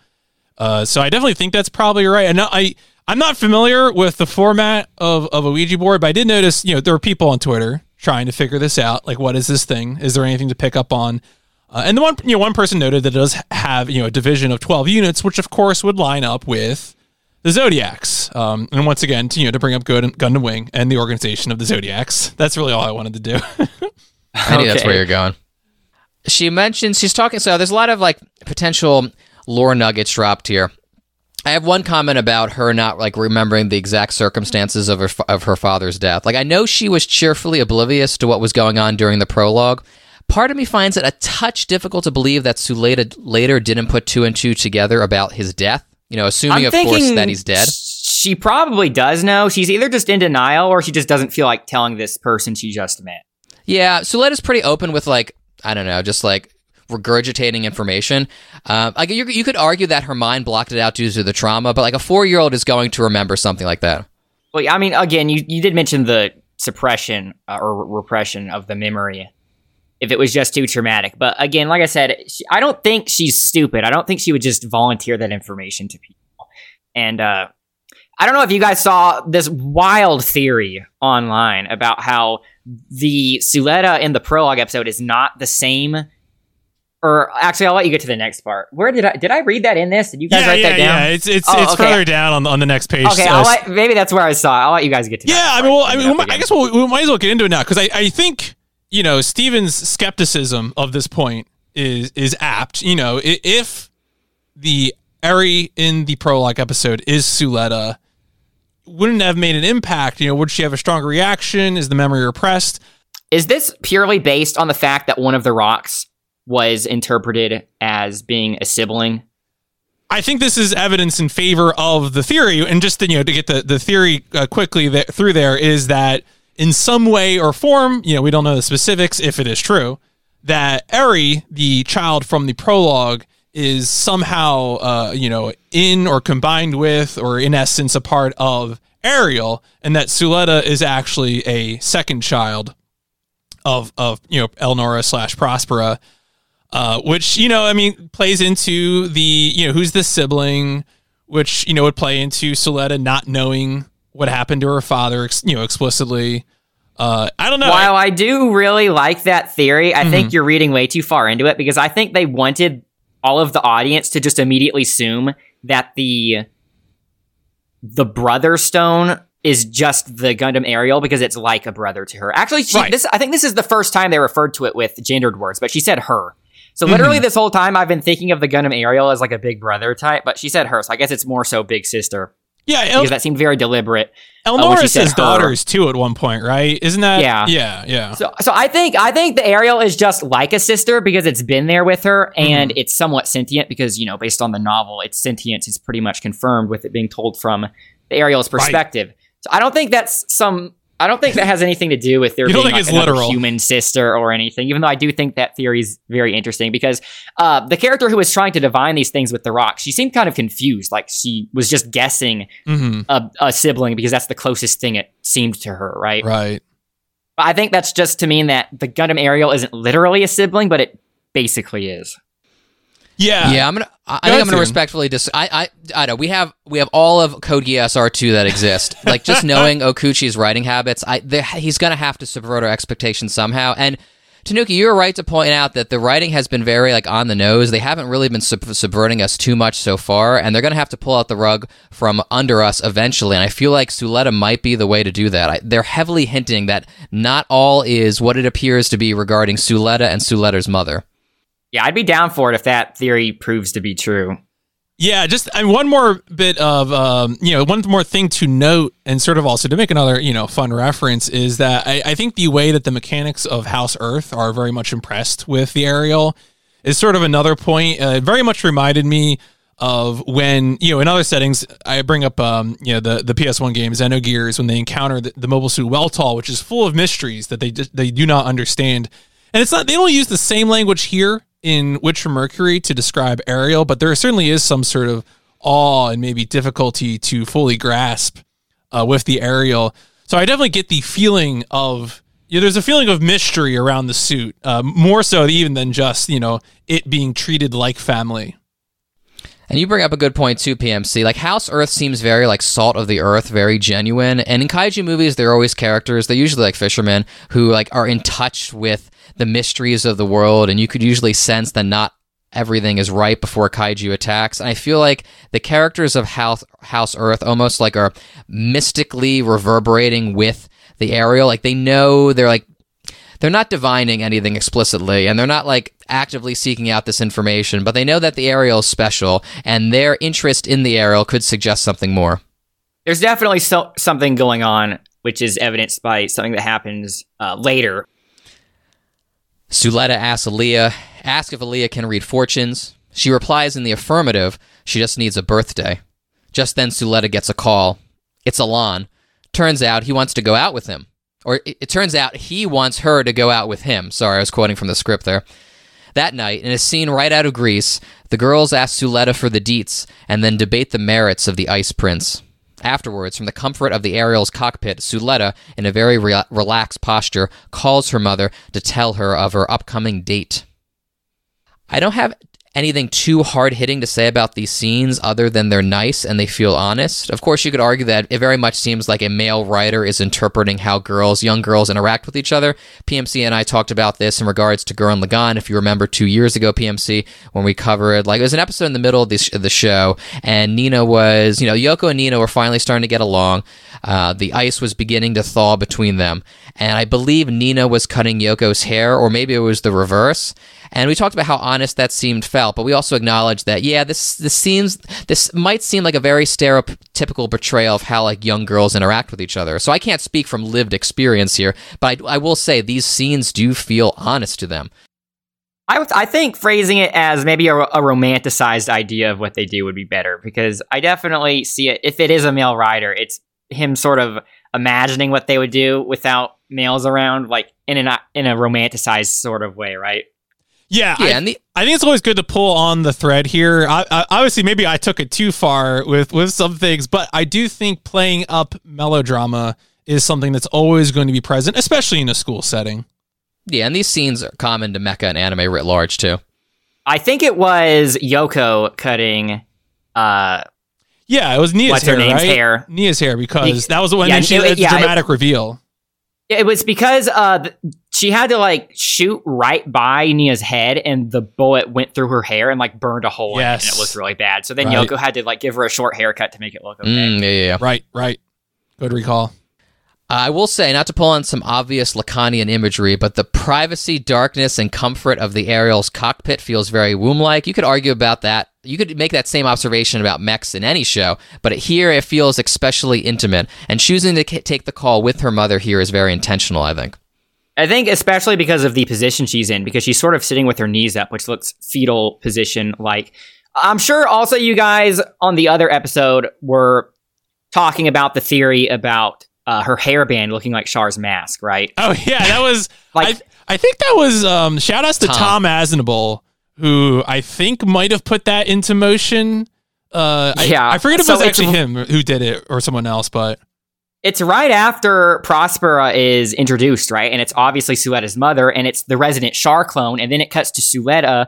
Uh, so I definitely think that's probably right. And I I'm not familiar with the format of of a Ouija board, but I did notice you know there were people on Twitter trying to figure this out. Like, what is this thing? Is there anything to pick up on? Uh, and the one you know one person noted that it does have you know a division of 12 units, which of course would line up with the Zodiacs. Um, and once again, to, you know, to bring up Good Gundam Wing and the organization of the Zodiacs. That's really all I wanted to do. I think that's where you're going. She mentions she's talking. So there's a lot of like potential lore nuggets dropped here. I have one comment about her not like remembering the exact circumstances of her of her father's death. Like I know she was cheerfully oblivious to what was going on during the prologue. Part of me finds it a touch difficult to believe that Suletta later didn't put two and two together about his death. You know, assuming I'm of course that he's dead. She probably does know. She's either just in denial or she just doesn't feel like telling this person she just met. Yeah, Suletta's pretty open with like I don't know, just like regurgitating information. Um, like you, you could argue that her mind blocked it out due to the trauma, but like a four year old is going to remember something like that. Well, I mean, again, you, you did mention the suppression uh, or repression of the memory if it was just too traumatic. But again, like I said, she, I don't think she's stupid. I don't think she would just volunteer that information to people. And uh, I don't know if you guys saw this wild theory online about how the Suletta in the prologue episode is not the same. Or actually, I'll let you get to the next part. Where did I did I read that in this? Did you guys write that down? Yeah, it's it's Oh, it's okay. further down on on the next page. Okay, Uh, I'll let, maybe that's where I saw it. I'll let you guys get to that. yeah, I mean, well, I, mean, I guess we'll, we might as well get into it now because I, I think you know Stephen's skepticism of this point is is apt. You know, if the Eri in the prologue episode is Suletta, wouldn't have made an impact. You know, would she have a stronger reaction? Is the memory repressed? Is this purely based on the fact that one of the rocks was interpreted as being a sibling? I think this is evidence in favor of the theory, and just you know to get the the theory uh, quickly that, through there is that in some way or form, you know, we don't know the specifics if it is true that Eri, the child from the prologue, is somehow uh, you know in or combined with or in essence a part of Aerial, and that Suletta is actually a second child of of you know Elnora slash Prospera uh, which you know, I mean, plays into the you know who's the sibling, which you know would play into Suletta not knowing what happened to her father, ex- you know, explicitly. Uh, I don't know. While I do really like that theory, I Mm-hmm. think you're reading way too far into it because I think they wanted all of the audience to just immediately assume that the the brother stone is just the Gundam Aerial because it's like a brother to her. Actually, she, Right. this I think this is the first time they referred to it with gendered words, but she said her. So Mm-hmm. literally this whole time I've been thinking of the Gundam Aerial as like a big brother type, but she said her, so I guess it's more so big sister. Yeah, El- because that seemed very deliberate. Elnora said says daughters too at one point, right? Isn't that? Yeah. yeah, yeah. So, so I think I think the Aerial is just like a sister because it's been there with her and it's somewhat sentient because you know based on the novel, its sentience is pretty much confirmed with it being told from the Aerial's perspective. So I don't think that's some. I don't think that has anything to do with there being don't like, it's literal? human sister or anything. Even though I do think that theory is very interesting because uh, the character who was trying to divine these things with the rock, she seemed kind of confused, like she was just guessing hmm a, a sibling because that's the closest thing it seemed to her, right? Right. But I think that's just to mean that the Gundam Aerial isn't literally a sibling, but it basically is. Yeah. Yeah, I'm gonna. I I think I'm gonna Stephen. respectfully dis. I, I I know we have we have all of Code Geass R2 that exist. like just knowing Okouchi's writing habits, I he's gonna have to subvert our expectations somehow. And Tanuki, you're right to point out that the writing has been very like on the nose. They haven't really been sub- subverting us too much so far, and they're gonna have to pull out the rug from under us eventually. And I feel like Suletta might be the way to do that. I, they're heavily hinting that not all is what it appears to be regarding Suletta and Suletta's mother. Yeah, I'd be down for it if that theory proves to be true. Yeah, just mean, one more bit of um, you know one more thing to note, and sort of also to make another you know fun reference is that I, I think the way that the mechanics of House Earth are very much impressed with the aerial is sort of another point. Uh, it very much reminded me of when you know in other settings I bring up um, you know the the PS1 game Xenogears when they encounter the, the mobile suit Weltall, which is full of mysteries that they they do not understand, and it's not they don't use the same language here in Witcher Mercury to describe Aerial, but there certainly is some sort of awe and maybe difficulty to fully grasp uh, with the Aerial. So I definitely get the feeling of yeah, there's a feeling of mystery around the suit, uh, more so even than just you know it being treated like family. And you bring up a good point too, PMC. Like House Earth seems very like salt of the earth, very genuine. And in kaiju movies, they're always characters. They're usually like fishermen who like are in touch with the mysteries of the world, and you could usually sense that not everything is right before kaiju attacks. And I feel like the characters of House House Earth almost like are mystically reverberating with the Aerial. Like they know they're like they're not divining anything explicitly and they're not like actively seeking out this information, but they know that the Aerial is special and their interest in the Aerial could suggest something more. There's definitely so- something going on, which is evidenced by something that happens uh, later. Suletta asks Aliya, ask if Aliya can read fortunes. She replies in the affirmative, she just needs a birthday. Just then Suletta gets a call. It's Elan. Turns out he wants to go out with him. Or it, it turns out he wants her to go out with him. Sorry, I was quoting from the script there. That night, in a scene right out of Grease, the girls ask Suletta for the deets and then debate the merits of the Ice Prince. Afterwards, from the comfort of the Aerial's cockpit, Suletta, in a very re- relaxed posture, calls her mother to tell her of her upcoming date. I don't have anything too hard hitting to say about these scenes other than they're nice and they feel honest. Of course, you could argue that it very much seems like a male writer is interpreting how girls, young girls, interact with each other. PMC and I talked about this in regards to Gurren Lagann. If you remember two years ago, PMC, when we covered, like, it was an episode in the middle of the, sh- the show, and Nina was, you know, Yoko and Nina were finally starting to get along. Uh, the ice was beginning to thaw between them. And I believe Nina was cutting Yoko's hair, or maybe it was the reverse. And we talked about how honest that seemed felt, but we also acknowledged that yeah, this this seems this might seem like a very stereotypical portrayal of how like young girls interact with each other. So I can't speak from lived experience here, but I, I will say these scenes do feel honest to them. I, I think phrasing it as maybe a, a romanticized idea of what they do would be better because I definitely see it. If it is a male writer, it's him sort of imagining what they would do without males around, like in a in a romanticized sort of way, right? Yeah, Yeah, I, and the I think it's always good to pull on the thread here. I, I, obviously, maybe I took it too far with with some things, but I do think playing up melodrama is something that's always going to be present, especially in a school setting. yeah, and these scenes are common to mecha and anime writ large too. I think it was Yoko cutting. Uh, Yeah, it was Nia's What's hair, her name's right? hair? Nia's hair because Be- that was the one. Yeah, then she it- it's a yeah, it- dramatic reveal. It was because uh, th- she had to like shoot right by Nia's head, and the bullet went through her hair and like burned a hole in it, and Yes. it looked really bad. So then Right. Yoko had to like give her a short haircut to make it look okay. Mm, yeah, yeah, yeah. Right, right. Good recall. I will say, not to pull on some obvious Lacanian imagery, but the privacy, darkness, and comfort of the Aerial's cockpit feels very womb-like. You could argue about that. You could make that same observation about mechs in any show, but here it feels especially intimate. And choosing to k- take the call with her mother here is very intentional, I think. I think especially because of the position she's in, because she's sort of sitting with her knees up, which looks fetal position like. I'm sure also you guys on the other episode were talking about the theory about uh, her hairband looking like Char's mask, right? Oh yeah, that was Like- I, I think that was um shout outs to Tom. Tom, Aznable, who I think might have put that into motion. Uh I, Yeah, I forget if so it was actually him who did it or someone else, but It's right after Prospera is introduced, right? And it's obviously Suletta's mother, and it's the resident Char clone, and then it cuts to Suletta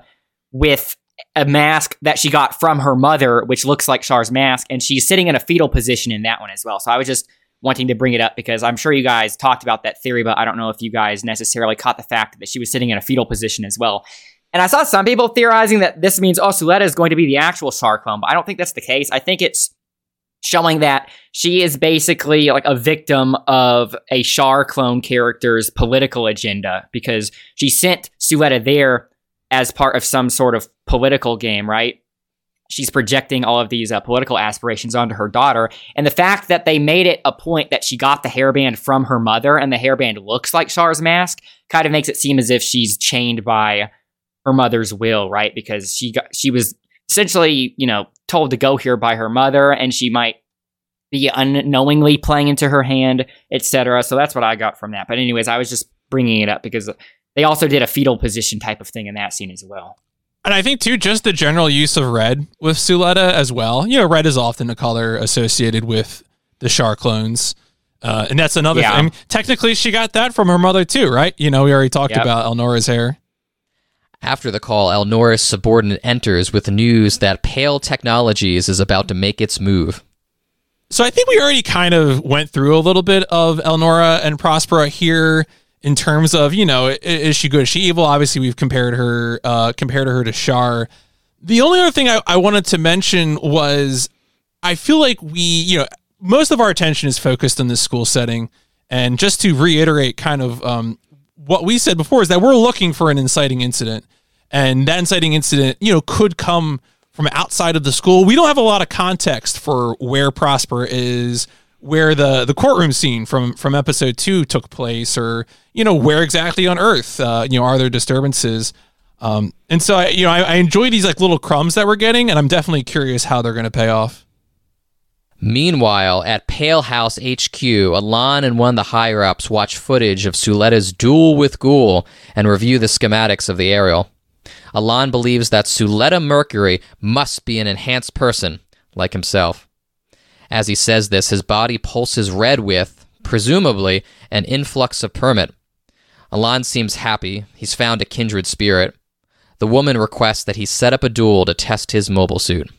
with a mask that she got from her mother, which looks like Char's mask, and she's sitting in a fetal position in that one as well. So I was just wanting to bring it up because I'm sure you guys talked about that theory, but I don't know if you guys necessarily caught the fact that she was sitting in a fetal position as well. And I saw some people theorizing that this means oh, Suletta is going to be the actual Char clone, but I don't think that's the case. I think it's showing that she is basically like a victim of a Char clone character's political agenda because she sent Suletta there as part of some sort of political game, right? She's projecting all of these uh, political aspirations onto her daughter. And the fact that they made it a point that she got the hairband from her mother and the hairband looks like Char's mask kind of makes it seem as if she's chained by her mother's will, right? Because she got, she was essentially, you know, told to go here by her mother and she might be unknowingly playing into her hand, etc. So that's what I got from that. But anyways, I was just bringing it up because they also did a fetal position type of thing in that scene as well. and I think too just the general use of red with Suletta as well. You know, red is often a color associated with the Char clones. Uh, and that's another Yeah. thing. Technically, she got that from her mother too, right? You know, we already talked Yep. about Elnora's hair. After the call, Elnora's subordinate enters with news that Peil Technologies is about to make its move. So I think we already kind of went through a little bit of Elnora and Prospera here in terms of you know is she good, is she evil? Obviously, we've compared her uh, compared her to Char. The only other thing I, I wanted to mention was I feel like we you know most of our attention is focused on this school setting, and just to reiterate, kind of um, what we said before is that we're looking for an inciting incident, and that inciting incident you know could come from outside of the school. We don't have a lot of context for where Prosper is, where the the courtroom scene from from episode two took place, or you know where exactly on Earth, uh, you know, are there disturbances? Um, and so I, you know, I, I enjoy these like little crumbs that we're getting, and I'm definitely curious how they're going to pay off. Meanwhile, at Peil House HQ, Elan and one of the higher ups watch footage of Suletta's duel with Guel and review the schematics of the aerial. Elan believes that Suletta Mercury must be an enhanced person, like himself. As he says this, his body pulses red with, presumably, an influx of permet. Elan seems happy. He's found a kindred spirit. The woman requests that he set up a duel to test his mobile suit.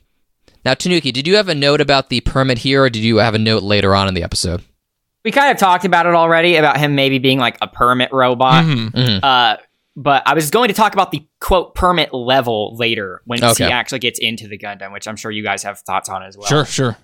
Now, Tanuki, did you have a note about the permet here, or did you have a note later on in the episode? We kind of talked about it already about him maybe being like a permet robot. Mhm. Uh, but I was going to talk about the quote permet level later when Okay. he actually gets into the Gundam, which I'm sure you guys have thoughts on as well. Sure, sure.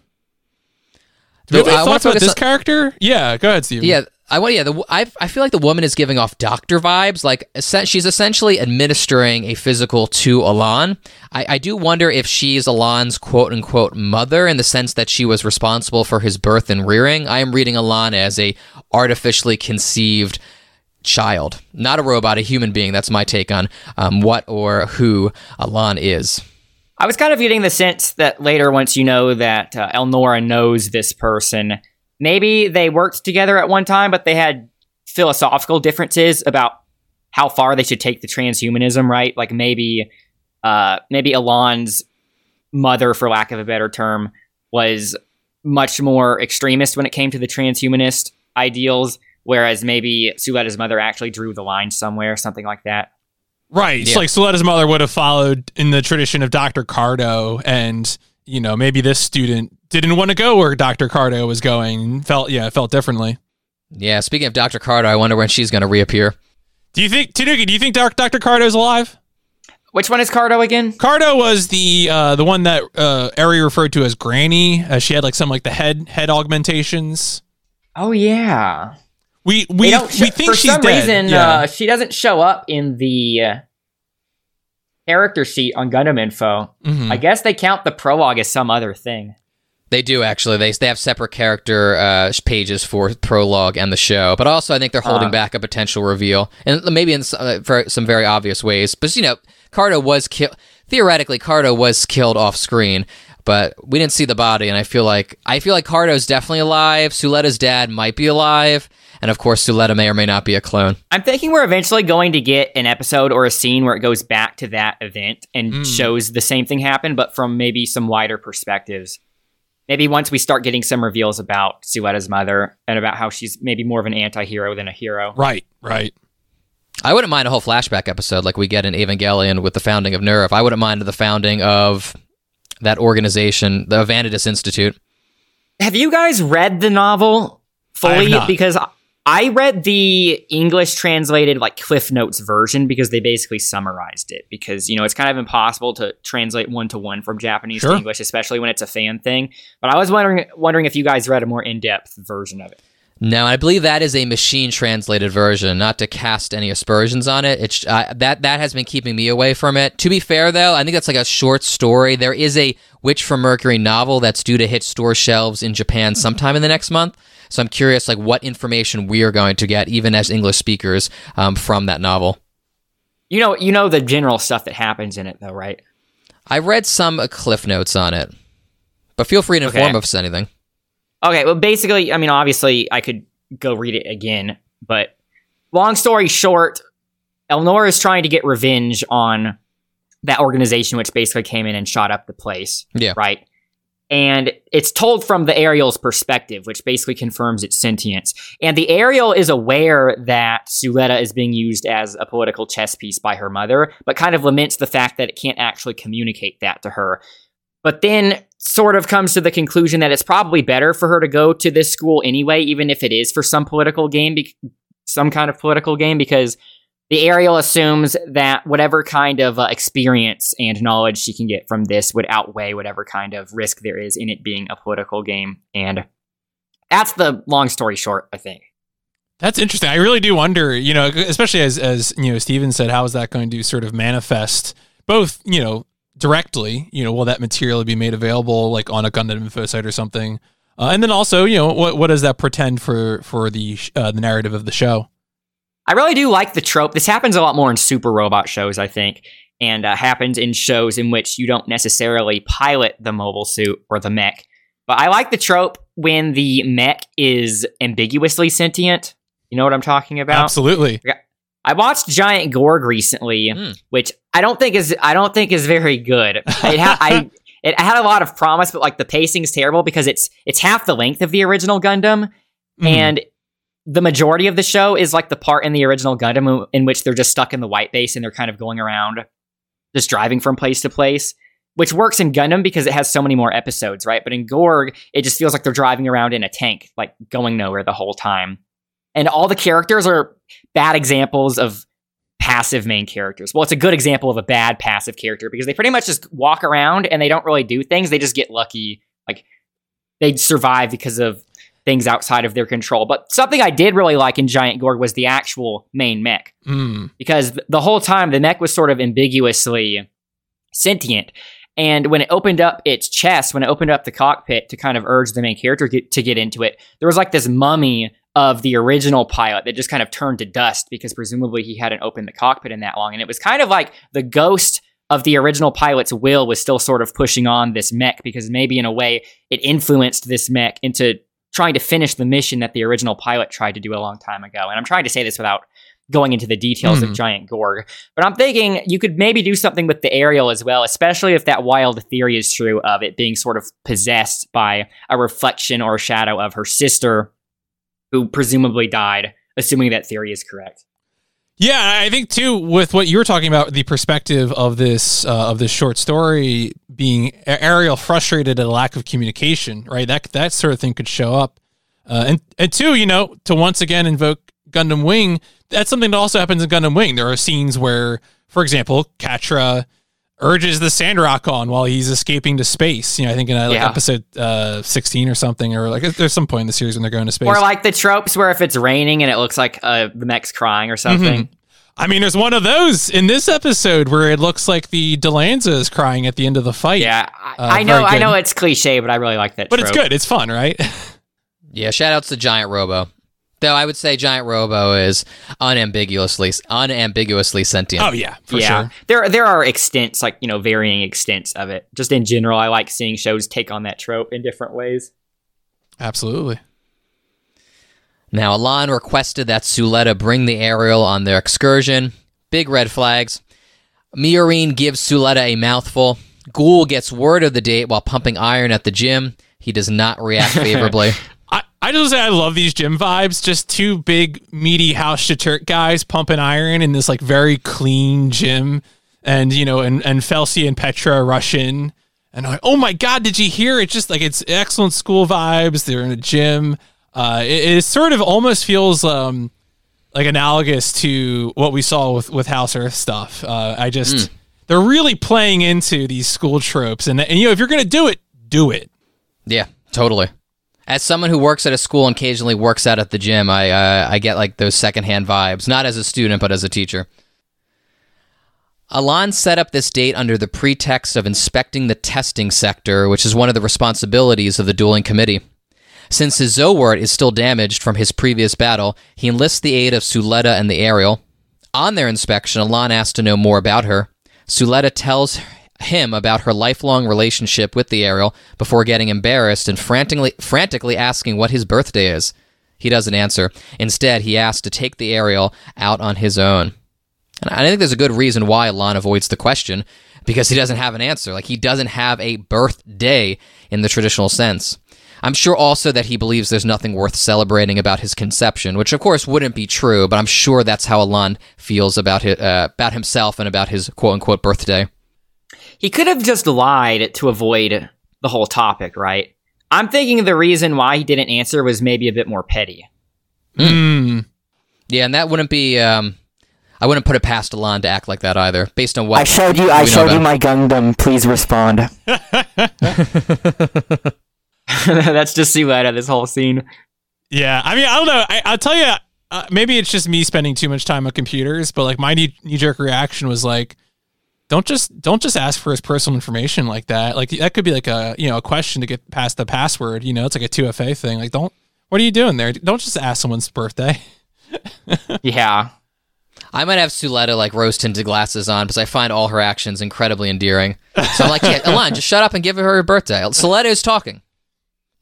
Do you have I any thoughts about this on- character? Yeah, go ahead, Steve. Yeah, I want. Yeah, the, I I feel like the woman is giving off doctor vibes. Like she's essentially administering a physical to Elan. I, I do wonder if she's Elan's quote unquote mother in the sense that she was responsible for his birth and rearing. I am reading Elan as a artificially conceived child, not a robot, a human being. That's my take on um, what or who Elan is. I was kind of getting the sense that later, once you know that uh, Elnora knows this person, maybe they worked together at one time, but they had philosophical differences about how far they should take the transhumanism. Right? Like maybe, uh, maybe Elan's mother, for lack of a better term, was much more extremist when it came to the transhumanist ideals, whereas maybe Suletta's mother actually drew the line somewhere, something like that. Right. It's Yeah. like Suletta's mother would have followed in the tradition of Dr. Cardo and, you know, maybe this student didn't want to go where Dr. Cardo was going felt yeah, felt differently. Yeah. Speaking of Dr. Cardo, I wonder when she's going to reappear. Do you think Tanuki, do you think Dr. Dr. Cardo's alive? Which one is Cardo again? Cardo was the uh the one that uh Eri referred to as Granny, as she had like some like the head head augmentations. Oh yeah. We we we think for she's some dead. reason yeah. uh, she doesn't show up in the uh, character sheet on Gundam Info. Mhm. I guess they count the prologue as some other thing. They do actually. They they have separate character uh, pages for prologue and the show, but also I think they're holding Uh. back a potential reveal, and maybe in some, uh, for some very obvious ways. But you know, Cardo was killed. Theoretically, Cardo was killed off screen, but we didn't see the body, and I feel like I feel like Cardo's definitely alive. Suletta's dad might be alive, and of course, Suletta may or may not be a clone. I'm thinking we're eventually going to get an episode or a scene where it goes back to that event and Mm. shows the same thing happen, but from maybe some wider perspectives. Maybe once we start getting some reveals about Suletta's mother and about how she's maybe more of an anti-hero than a hero. right, right. I wouldn't mind a whole flashback episode like we get in Evangelion with the founding of NERV. I wouldn't mind the founding of that organization, the Vanadis Institute. Have you guys read the novel I fully? not. Because I read the English translated like Cliff Notes version because they basically summarized it. Because you know it's kind of impossible to translate one to one from Japanese Sure. to English, especially when it's a fan thing. But I was wondering wondering if you guys read a more in depth version of it. No, I believe that is a machine translated version. Not to cast any aspersions on it, it's uh, that that has been keeping me away from it. To be fair, though, I think that's like a short story. There is a Witch from Mercury novel that's due to hit store shelves in Japan sometime in the next month. So I'm curious, like, what information we are going to get, even as English speakers, um, from that novel. You know, you know the general stuff that happens in it, though, right? I read some uh, cliff notes on it, but feel free to inform Okay. us anything. Okay, well, basically, I mean, obviously, I could go read it again, but long story short, Elnora is trying to get revenge on that organization, which basically came in and shot up the place. Yeah. Right. And it's told from the Aerial's perspective, which basically confirms its sentience. And the Aerial is aware that Suletta is being used as a political chess piece by her mother, but kind of laments the fact that it can't actually communicate that to her. But then sort of comes to the conclusion that it's probably better for her to go to this school anyway, even if it is for some political game, bec some kind of political game, because the Aerial assumes that whatever kind of uh, experience and knowledge she can get from this would outweigh whatever kind of risk there is in it being a political game. And that's the long story short, I think. That's interesting. I really do wonder, you know, especially as as you know, Stephen said, how is that going to sort of manifest both, you know, directly, you know, will that material be made available like on a Gundam info site or something? Uh, and then also, you know, what what does that pretend for for the sh- uh, the narrative of the show? I really do like the trope. This happens a lot more in super robot shows, I think, and uh, happens in shows in which you don't necessarily pilot the mobile suit or the mech. But I like the trope when the mech is ambiguously sentient. You know what I'm talking about? Absolutely. I watched Giant Gorg recently, Hmm. which I don't think is I don't think is very good. It ha- I it had a lot of promise, but like the pacing's terrible because it's it's half the length of the original Gundam, Mhm. and the majority of the show is like the part in the original Gundam in which they're just stuck in the white base and they're kind of going around, just driving from place to place. Which works in Gundam because it has so many more episodes, right? But in Gorg, it just feels like they're driving around in a tank, like going nowhere the whole time. And all the characters are bad examples of passive main characters. Well, it's a good example of a bad passive character because they pretty much just walk around and they don't really do things. They just get lucky. Like they survive because of things outside of their control. But something I did really like in Giant Gorg was the actual main mech Mm. because the whole time the mech was sort of ambiguously sentient. And when it opened up its chest, when it opened up the cockpit to kind of urge the main character get, to get into it, there was like this mummy of the original pilot that just kind of turned to dust because presumably he hadn't opened the cockpit in that long. And it was kind of like the ghost of the original pilot's will was still sort of pushing on this mech because maybe in a way it influenced this mech into trying to finish the mission that the original pilot tried to do a long time ago. And I'm trying to say this without going into the details Hmm. of Giant Gorg. But I'm thinking you could maybe do something with the Aerial as well, especially if that wild theory is true of it being sort of possessed by a reflection or a shadow of her sister, who presumably died, assuming that theory is correct. Yeah, I think too with what you were talking about, the perspective of this uh, of this short story being Aerial frustrated at a lack of communication, right? That that sort of thing could show up, uh, and and two, you know, to once again invoke Gundam Wing. That's something that also happens in Gundam Wing. There are scenes where, for example, Quatre urges the Sandrock on while he's escaping to space. You know, I think in uh, like Yeah. episode uh, 16 or something, or like there's some point in the series when they're going to space. Or like the tropes where if it's raining and it looks like uh, the mech's crying or something. Mhm. I mean, there's one of those in this episode where it looks like the Dilanza is crying at the end of the fight. Yeah, I, Uh, I know. I know it's cliche, but I really like that. But it's good. It's fun, right? Yeah, shout outs to Giant Robo. Though I would say Giant Robo is unambiguously unambiguously sentient. oh yeah, for yeah, sure. there there are extents, like you know, varying extents of it. Just in general, I like seeing shows take on that trope in different ways. Absolutely. Now, Elan requested that Suletta bring the aerial on their excursion. Big red flags. Miorine gives Suletta a mouthful. Guel gets word of the date while pumping iron at the gym. He does not react favorably. I, I just say I love these gym vibes. Just two big meaty house Turk guys pumping iron in this like very clean gym, and you know, and and Felsi and Petra rush in, and I'm like, oh my god, did you hear? It's just like it's excellent school vibes. They're in a gym. Uh, it, it sort of almost feels um like analogous to what we saw with with House Earth stuff. Uh, I just they're really playing into these school tropes, and and you know if you're gonna do it, do it. yeah, totally. As someone who works at a school and occasionally works out at the gym, I uh, I get like those secondhand vibes, not as a student but as a teacher. Elan set up this date under the pretext of inspecting the testing sector, which is one of the responsibilities of the dueling committee. Since his Zowort is still damaged from his previous battle, he enlists the aid of Suletta and the Aerial. On their inspection, Elan asks to know more about her. Suletta tells him about her lifelong relationship with the Aerial before getting embarrassed and frantically, frantically asking what his birthday is. He doesn't answer. Instead, he asks to take the Aerial out on his own. And I think there's a good reason why Elan avoids the question because he doesn't have an answer. Like, he doesn't have a birthday in the traditional sense. I'm sure also that he believes there's nothing worth celebrating about his conception, which of course wouldn't be true, but I'm sure that's how Elan feels about his, uh, about himself and about his quote unquote birthday. He could have just lied to avoid the whole topic, right? I'm thinking the reason why he didn't answer was maybe a bit more petty. Mm. Yeah, and that wouldn't be. Um, I wouldn't put it past Elan to act like that either, based on what I showed you. I showed you my Gundam. Please respond. That's just too out of this whole scene. Yeah, I mean, I don't know. I, I'll tell you, uh, maybe it's just me spending too much time on computers, but like my knee jerk reaction was like, don't just don't just ask for his personal information like that. Like that could be like a you know a question to get past the password. You know, it's like a two FA thing. Like, don't what are you doing there? Don't just ask someone's birthday. Yeah. I might have Suletta like rose tinted glasses on because I find all her actions incredibly endearing. So I'm like, yeah, Elan, just shut up and give her her birthday. Suletta is talking.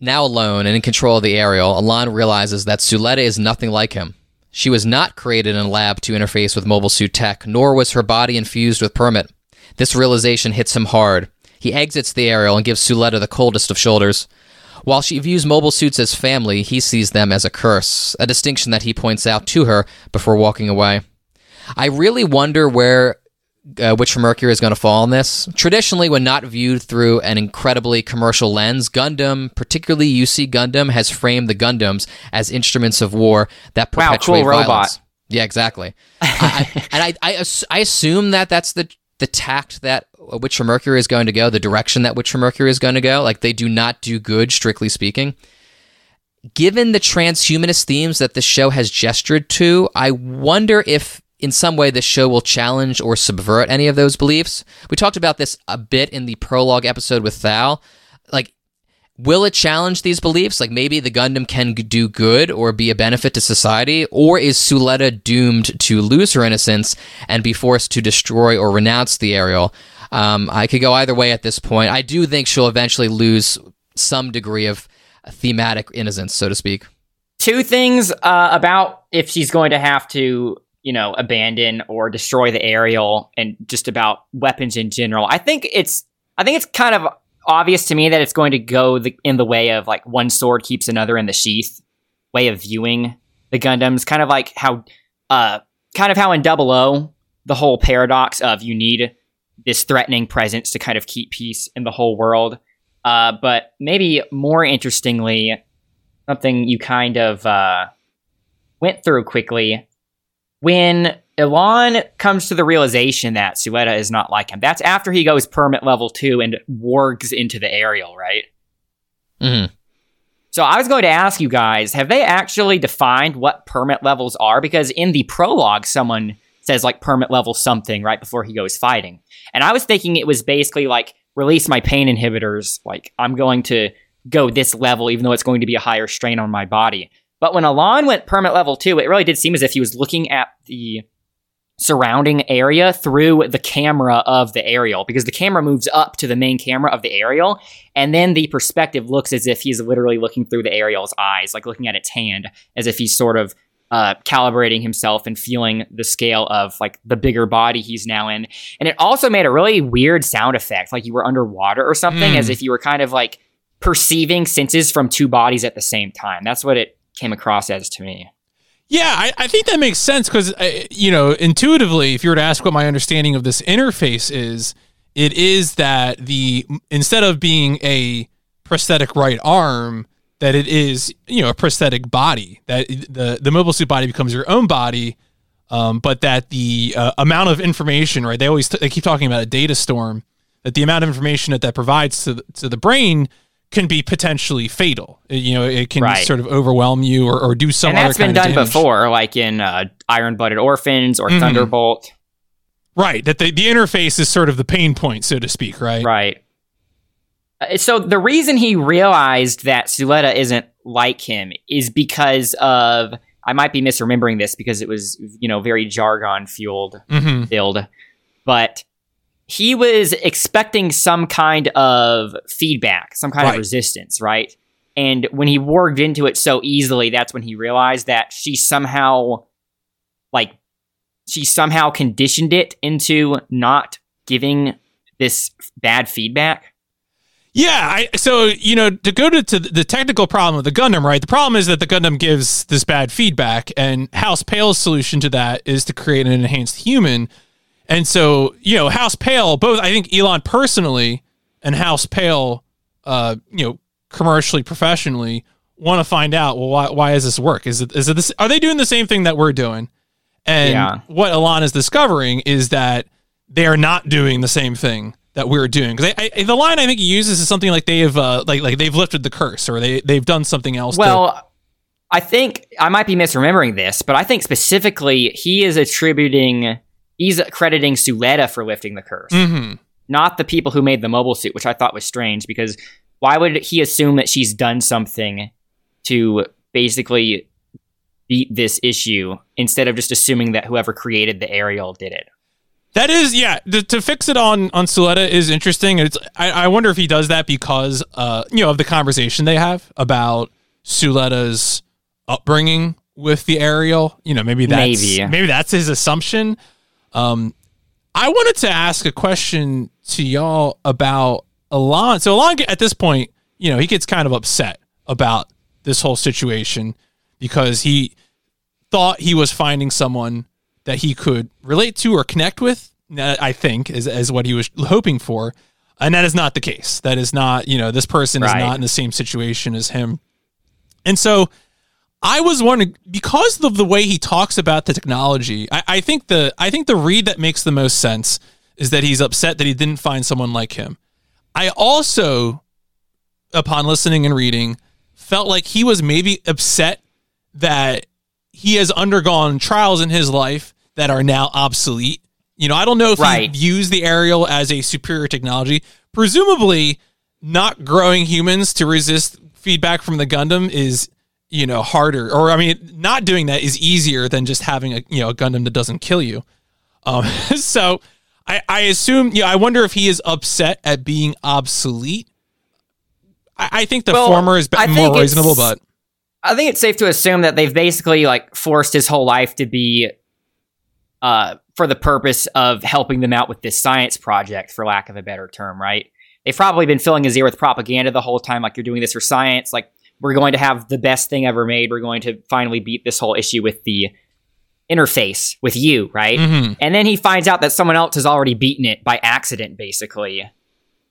Now alone and in control of the aerial, Elan realizes that Suletta is nothing like him. She was not created in a lab to interface with mobile suit tech, nor was her body infused with permet. This realization hits him hard. He exits the aerial and gives Suletta the coldest of shoulders. While she views mobile suits as family, he sees them as a curse, a distinction that he points out to her before walking away. I really wonder where uh, Witch from Mercury is going to fall in this. Traditionally, when not viewed through an incredibly commercial lens, Gundam, particularly UC Gundam, has framed the Gundams as instruments of war that perpetuate Wow, cool robot. violence. Yeah, exactly. I, I, and I, I, I assume that that's the the tact that Witch from Mercury is going to go, the direction that Witch from Mercury is going to go. Like they do not do good, strictly speaking given the transhumanist themes that the show has gestured to, I wonder if in some way this show will challenge or subvert any of those beliefs. We talked about this a bit in the prologue episode with Thal. Like, will it challenge these beliefs? Like, maybe the Gundam can do good or be a benefit to society? Or is Suletta doomed to lose her innocence and be forced to destroy or renounce the Aerial? Um, I could go either way at this point. I do think she'll eventually lose some degree of thematic innocence, so to speak. Two things uh, about if she's going to have to, you know, abandon or destroy the aerial and just about weapons in general. I think it's I think it's kind of obvious to me that it's going to go the, in the way of like one sword keeps another in the sheath way of viewing the Gundams, kind of like how uh kind of how in Double O the whole paradox of you need this threatening presence to kind of keep peace in the whole world. Uh, but maybe more interestingly, something you kind of uh, went through quickly when Elan comes to the realization that Suletta is not like him. That's after he goes permet level two and wargs into the aerial, right? Mhm. So I was going to ask you guys, have they actually defined what permet levels are? Because in the prologue, someone says like permet level something right before he goes fighting. And I was thinking it was basically like release my pain inhibitors, like I'm going to go this level, even though it's going to be a higher strain on my body. But when Elan went permet level two, it really did seem as if he was looking at the surrounding area through the camera of the aerial because the camera moves up to the main camera of the aerial and then the perspective looks as if he's literally looking through the aerial's eyes like looking at its hand as if he's sort of uh, calibrating himself and feeling the scale of like the bigger body he's now in and it also made a really weird sound effect like you were underwater or something Mm. as if you were kind of like perceiving senses from two bodies at the same time that's what it came across as to me Yeah, I, I think that makes sense because, you know, intuitively, if you were to ask what my understanding of this interface is, it is that the instead of being a prosthetic right arm, that it is, you know, a prosthetic body. That the the mobile suit body becomes your own body, um, but that the uh, amount of information, right? They always they keep talking about a data storm. That the amount of information that that provides to the, to the brain can be potentially fatal. You know, it can Right. sort of overwhelm you or, or do some. and that's been done before, like in uh, Iron Blooded Orphans or Mhm. Thunderbolt. Right. That the, the interface is sort of the pain point, so to speak, right? Right. Uh, So the reason he realized that Suletta isn't like him is because of I might be misremembering this because it was you know very jargon fueled Mm-hmm. build, but he was expecting some kind of feedback, some kind Right. of resistance, right? And when he warged into it so easily, that's when he realized that she somehow, like, she somehow conditioned it into not giving this bad feedback. Yeah. I, so, you know, to go to, to the technical problem of the Gundam, right? The problem is that the Gundam gives this bad feedback, and House Peil's solution to that is to create an enhanced human. And so, you know, House Peil, both, I think Elan personally and House Peil, uh, you know, commercially, professionally, want to find out, well, why, why does this work? Is it, is it this, are they doing the same thing that we're doing? And Yeah. what Elan is discovering is that they are not doing the same thing that we're doing. Because the line I think he uses is something like they have, uh, like like they've lifted the curse or they they've done something else. to- Well, I think I might be misremembering this, but I think specifically he is attributing, he's crediting Suletta for lifting the curse. Mhm. not the people who made the mobile suit, which I thought was strange because why would he assume that she's done something to basically beat this issue instead of just assuming that whoever created the aerial did it? That is, yeah. To, to fix it on on Suletta is interesting. It's I, I wonder if he does that because uh you know of the conversation they have about Suletta's upbringing with the aerial. You know, maybe that's Maybe. maybe that's his assumption. Um, I wanted to ask a question to y'all about Elan. So Elan at this point, you know, he gets kind of upset about this whole situation because he thought he was finding someone that he could relate to or connect with. I think is is what he was hoping for, and that is not the case. That is not you know this person is not in the same situation as him, and so I was wondering because of the way he talks about the technology. I, I think the I think the read that makes the most sense is that he's upset that he didn't find someone like him. I also, upon listening and reading, felt like he was maybe upset that he has undergone trials in his life that are now obsolete. You know, I don't know if Right. he views the aerial as a superior technology. Presumably, not growing humans to resist feedback from the Gundam is, you know, harder. Or I mean, not doing that is easier than just having a you know a Gundam that doesn't kill you. Um, so I, I assume, yeah, I wonder if he is upset at being obsolete. I, I think the Well, former is be- more reasonable, but I think it's safe to assume that they've basically like forced his whole life to be uh for the purpose of helping them out with this science project for lack of a better term, right? They've probably been filling his ear with propaganda the whole time like you're doing this for science, like we're going to have the best thing ever made. We're going to finally beat this whole issue with the interface with you, right? Mhm. And then he finds out that someone else has already beaten it by accident, basically.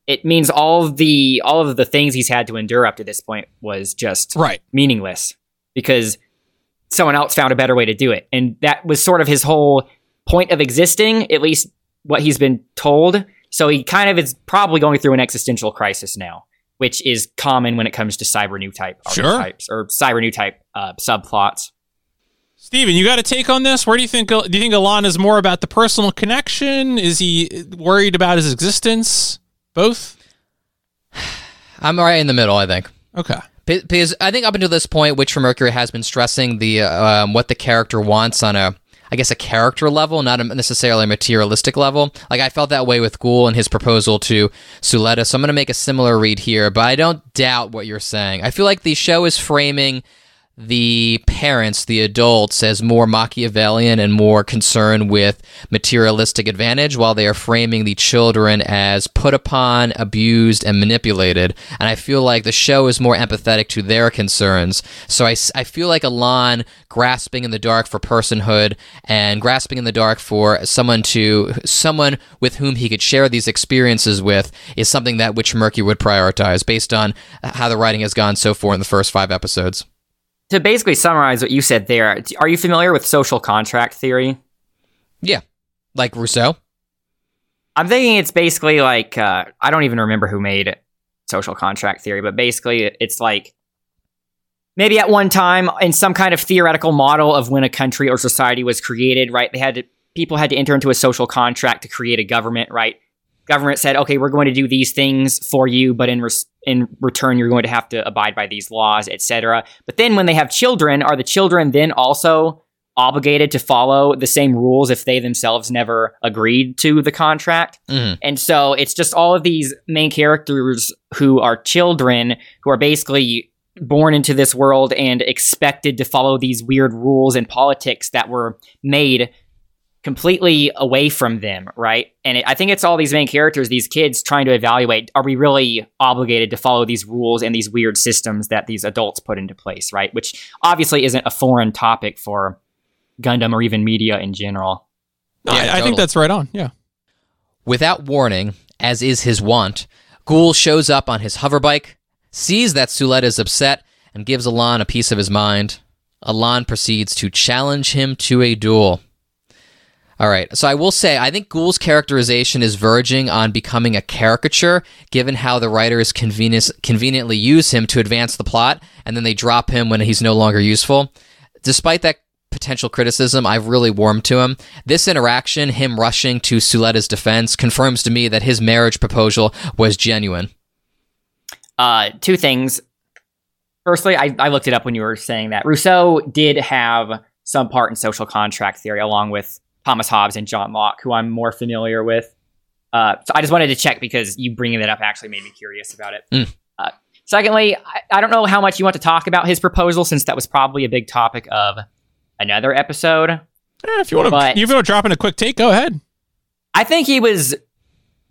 It means all of the all of the things he's had to endure up to this point was just right. meaningless because someone else found a better way to do it. And that was sort of his whole point of existing, at least what he's been told. So he kind of is probably going through an existential crisis now, which is common when it comes to cyber new type Sure. archetypes or cyber new type uh, subplots. Stephen, you got a take on this? Where do you think do you think Elan is more about the personal connection? Is he worried about his existence? Both? I'm right in the middle, I think. Okay. Because I think up until this point, Witch from Mercury has been stressing the uh, um, what the character wants on a, I guess, a character level, not necessarily a materialistic level. Like I felt that way with Guel and his proposal to Suletta, so I'm going to make a similar read here. But I don't doubt what you're saying. I feel like the show is framing the parents, the adults, as more Machiavellian and more concerned with materialistic advantage, while they are framing the children as put upon, abused, and manipulated. And I feel like the show is more empathetic to their concerns. So I, I feel like Elan grasping in the dark for personhood and grasping in the dark for someone to someone with whom he could share these experiences with is something that which Murky would prioritize based on how the writing has gone so far in the first five episodes. To basically summarize what you said there, are you familiar with social contract theory? Yeah, like Rousseau. I'm thinking it's basically like uh, I don't even remember who made social contract theory, but basically it's like maybe at one time in some kind of theoretical model of when a country or society was created, right? They had to people had to enter into a social contract to create a government, right? Government said, "Okay, we're going to do these things for you, but in res- in return, you're going to have to abide by these laws, etc." But then when they have children, are the children then also obligated to follow the same rules if they themselves never agreed to the contract. Mhm. And so it's just all of these main characters who are children who are basically born into this world and expected to follow these weird rules and politics that were made completely away from them, right? And it, I think it's all these main characters, these kids trying to evaluate are we really obligated to follow these rules and these weird systems that these adults put into place, right? Which obviously isn't a foreign topic for Gundam or even media in general. Yeah, I, I totally. think that's right on. Yeah. Without warning, as is his wont, Guel shows up on his hoverbike, sees that Suletta is upset, and gives Elan a piece of his mind. Elan proceeds to challenge him to a duel. All right, so I will say, I think Guel's characterization is verging on becoming a caricature, given how the writers conveniently use him to advance the plot, and then they drop him when he's no longer useful. Despite that potential criticism, I've really warmed to him. This interaction, him rushing to Suletta's defense, confirms to me that his marriage proposal was genuine. Uh, two things. Firstly, I, I looked it up when you were saying that. Rousseau did have some part in social contract theory, along with Thomas Hobbes and John Locke, who I'm more familiar with. Uh, so I just wanted to check because you bringing that up actually made me curious about it. Mm. Uh, secondly, I, I don't know how much you want to talk about his proposal, since that was probably a big topic of another episode. Eh, if you want to, if you want to drop in a quick take, go ahead. I think he was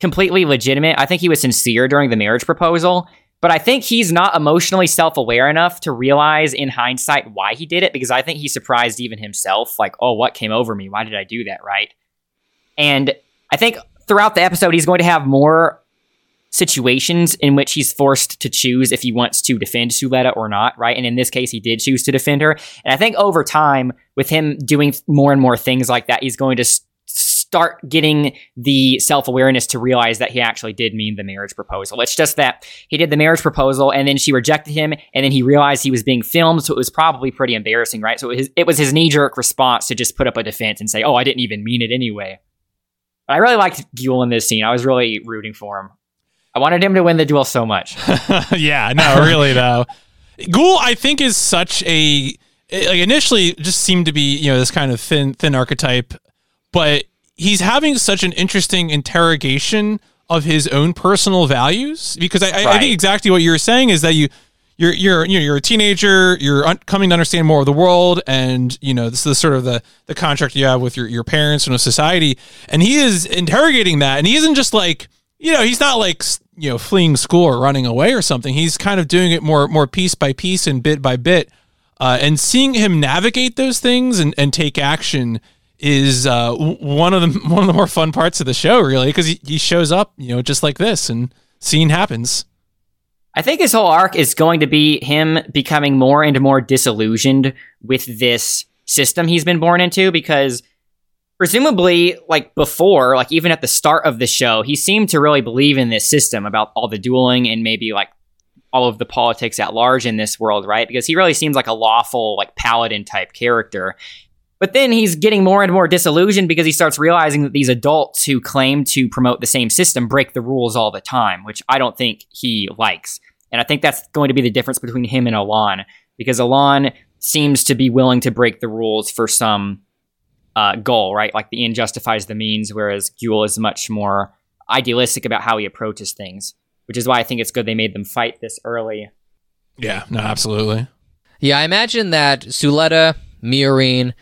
completely legitimate. I think he was sincere during the marriage proposal, but I think he's not emotionally self aware enough to realize in hindsight why he did it because I think he surprised even himself. Like, oh, what came over me? Why did I do that? Right. And I think throughout the episode, he's going to have more situations in which he's forced to choose if he wants to defend Suletta or not, right? And in this case, he did choose to defend her. And I think over time, with him doing more and more things like that, he's going to start getting the self awareness to realize that he actually did mean the marriage proposal. It's just that he did the marriage proposal and then she rejected him, and then he realized he was being filmed, so it was probably pretty embarrassing, right? So it was, was his knee jerk response to just put up a defense and say, "Oh, I didn't even mean it anyway." But I really liked Guel in this scene. I was really rooting for him. I wanted him to win the duel so much. yeah, no, really though. Guel, I think, is such a like initially just seemed to be you know this kind of thin thin archetype, but he's having such an interesting interrogation of his own personal values because I, I, I think exactly what you're saying is that you. You're you're you know, you're a teenager. You're un- coming to understand more of the world, and you know this is sort of the the contract you have with your, your parents and with society. And he is interrogating that, and he isn't just like you know he's not like you know fleeing school or running away or something. He's kind of doing it more more piece by piece and bit by bit, uh, and seeing him navigate those things and, and take action is uh, one of the one of the more fun parts of the show, really, because he, he shows up you know just like this, and scene happens. I think his whole arc is going to be him becoming more and more disillusioned with this system he's been born into because presumably, like before, like even at the start of the show, he seemed to really believe in this system about all the dueling and maybe like all of the politics at large in this world, right? Because he really seems like a lawful, like paladin type character. But then he's getting more and more disillusioned because he starts realizing that these adults who claim to promote the same system break the rules all the time, which I don't think he likes. And I think that's going to be the difference between him and Elan, because Elan seems to be willing to break the rules for some uh, goal, right? Like the end justifies the means, whereas Guel is much more idealistic about how he approaches things, which is why I think it's good they made them fight this early. Yeah, no, absolutely. Yeah, I imagine that Suletta, Miorine,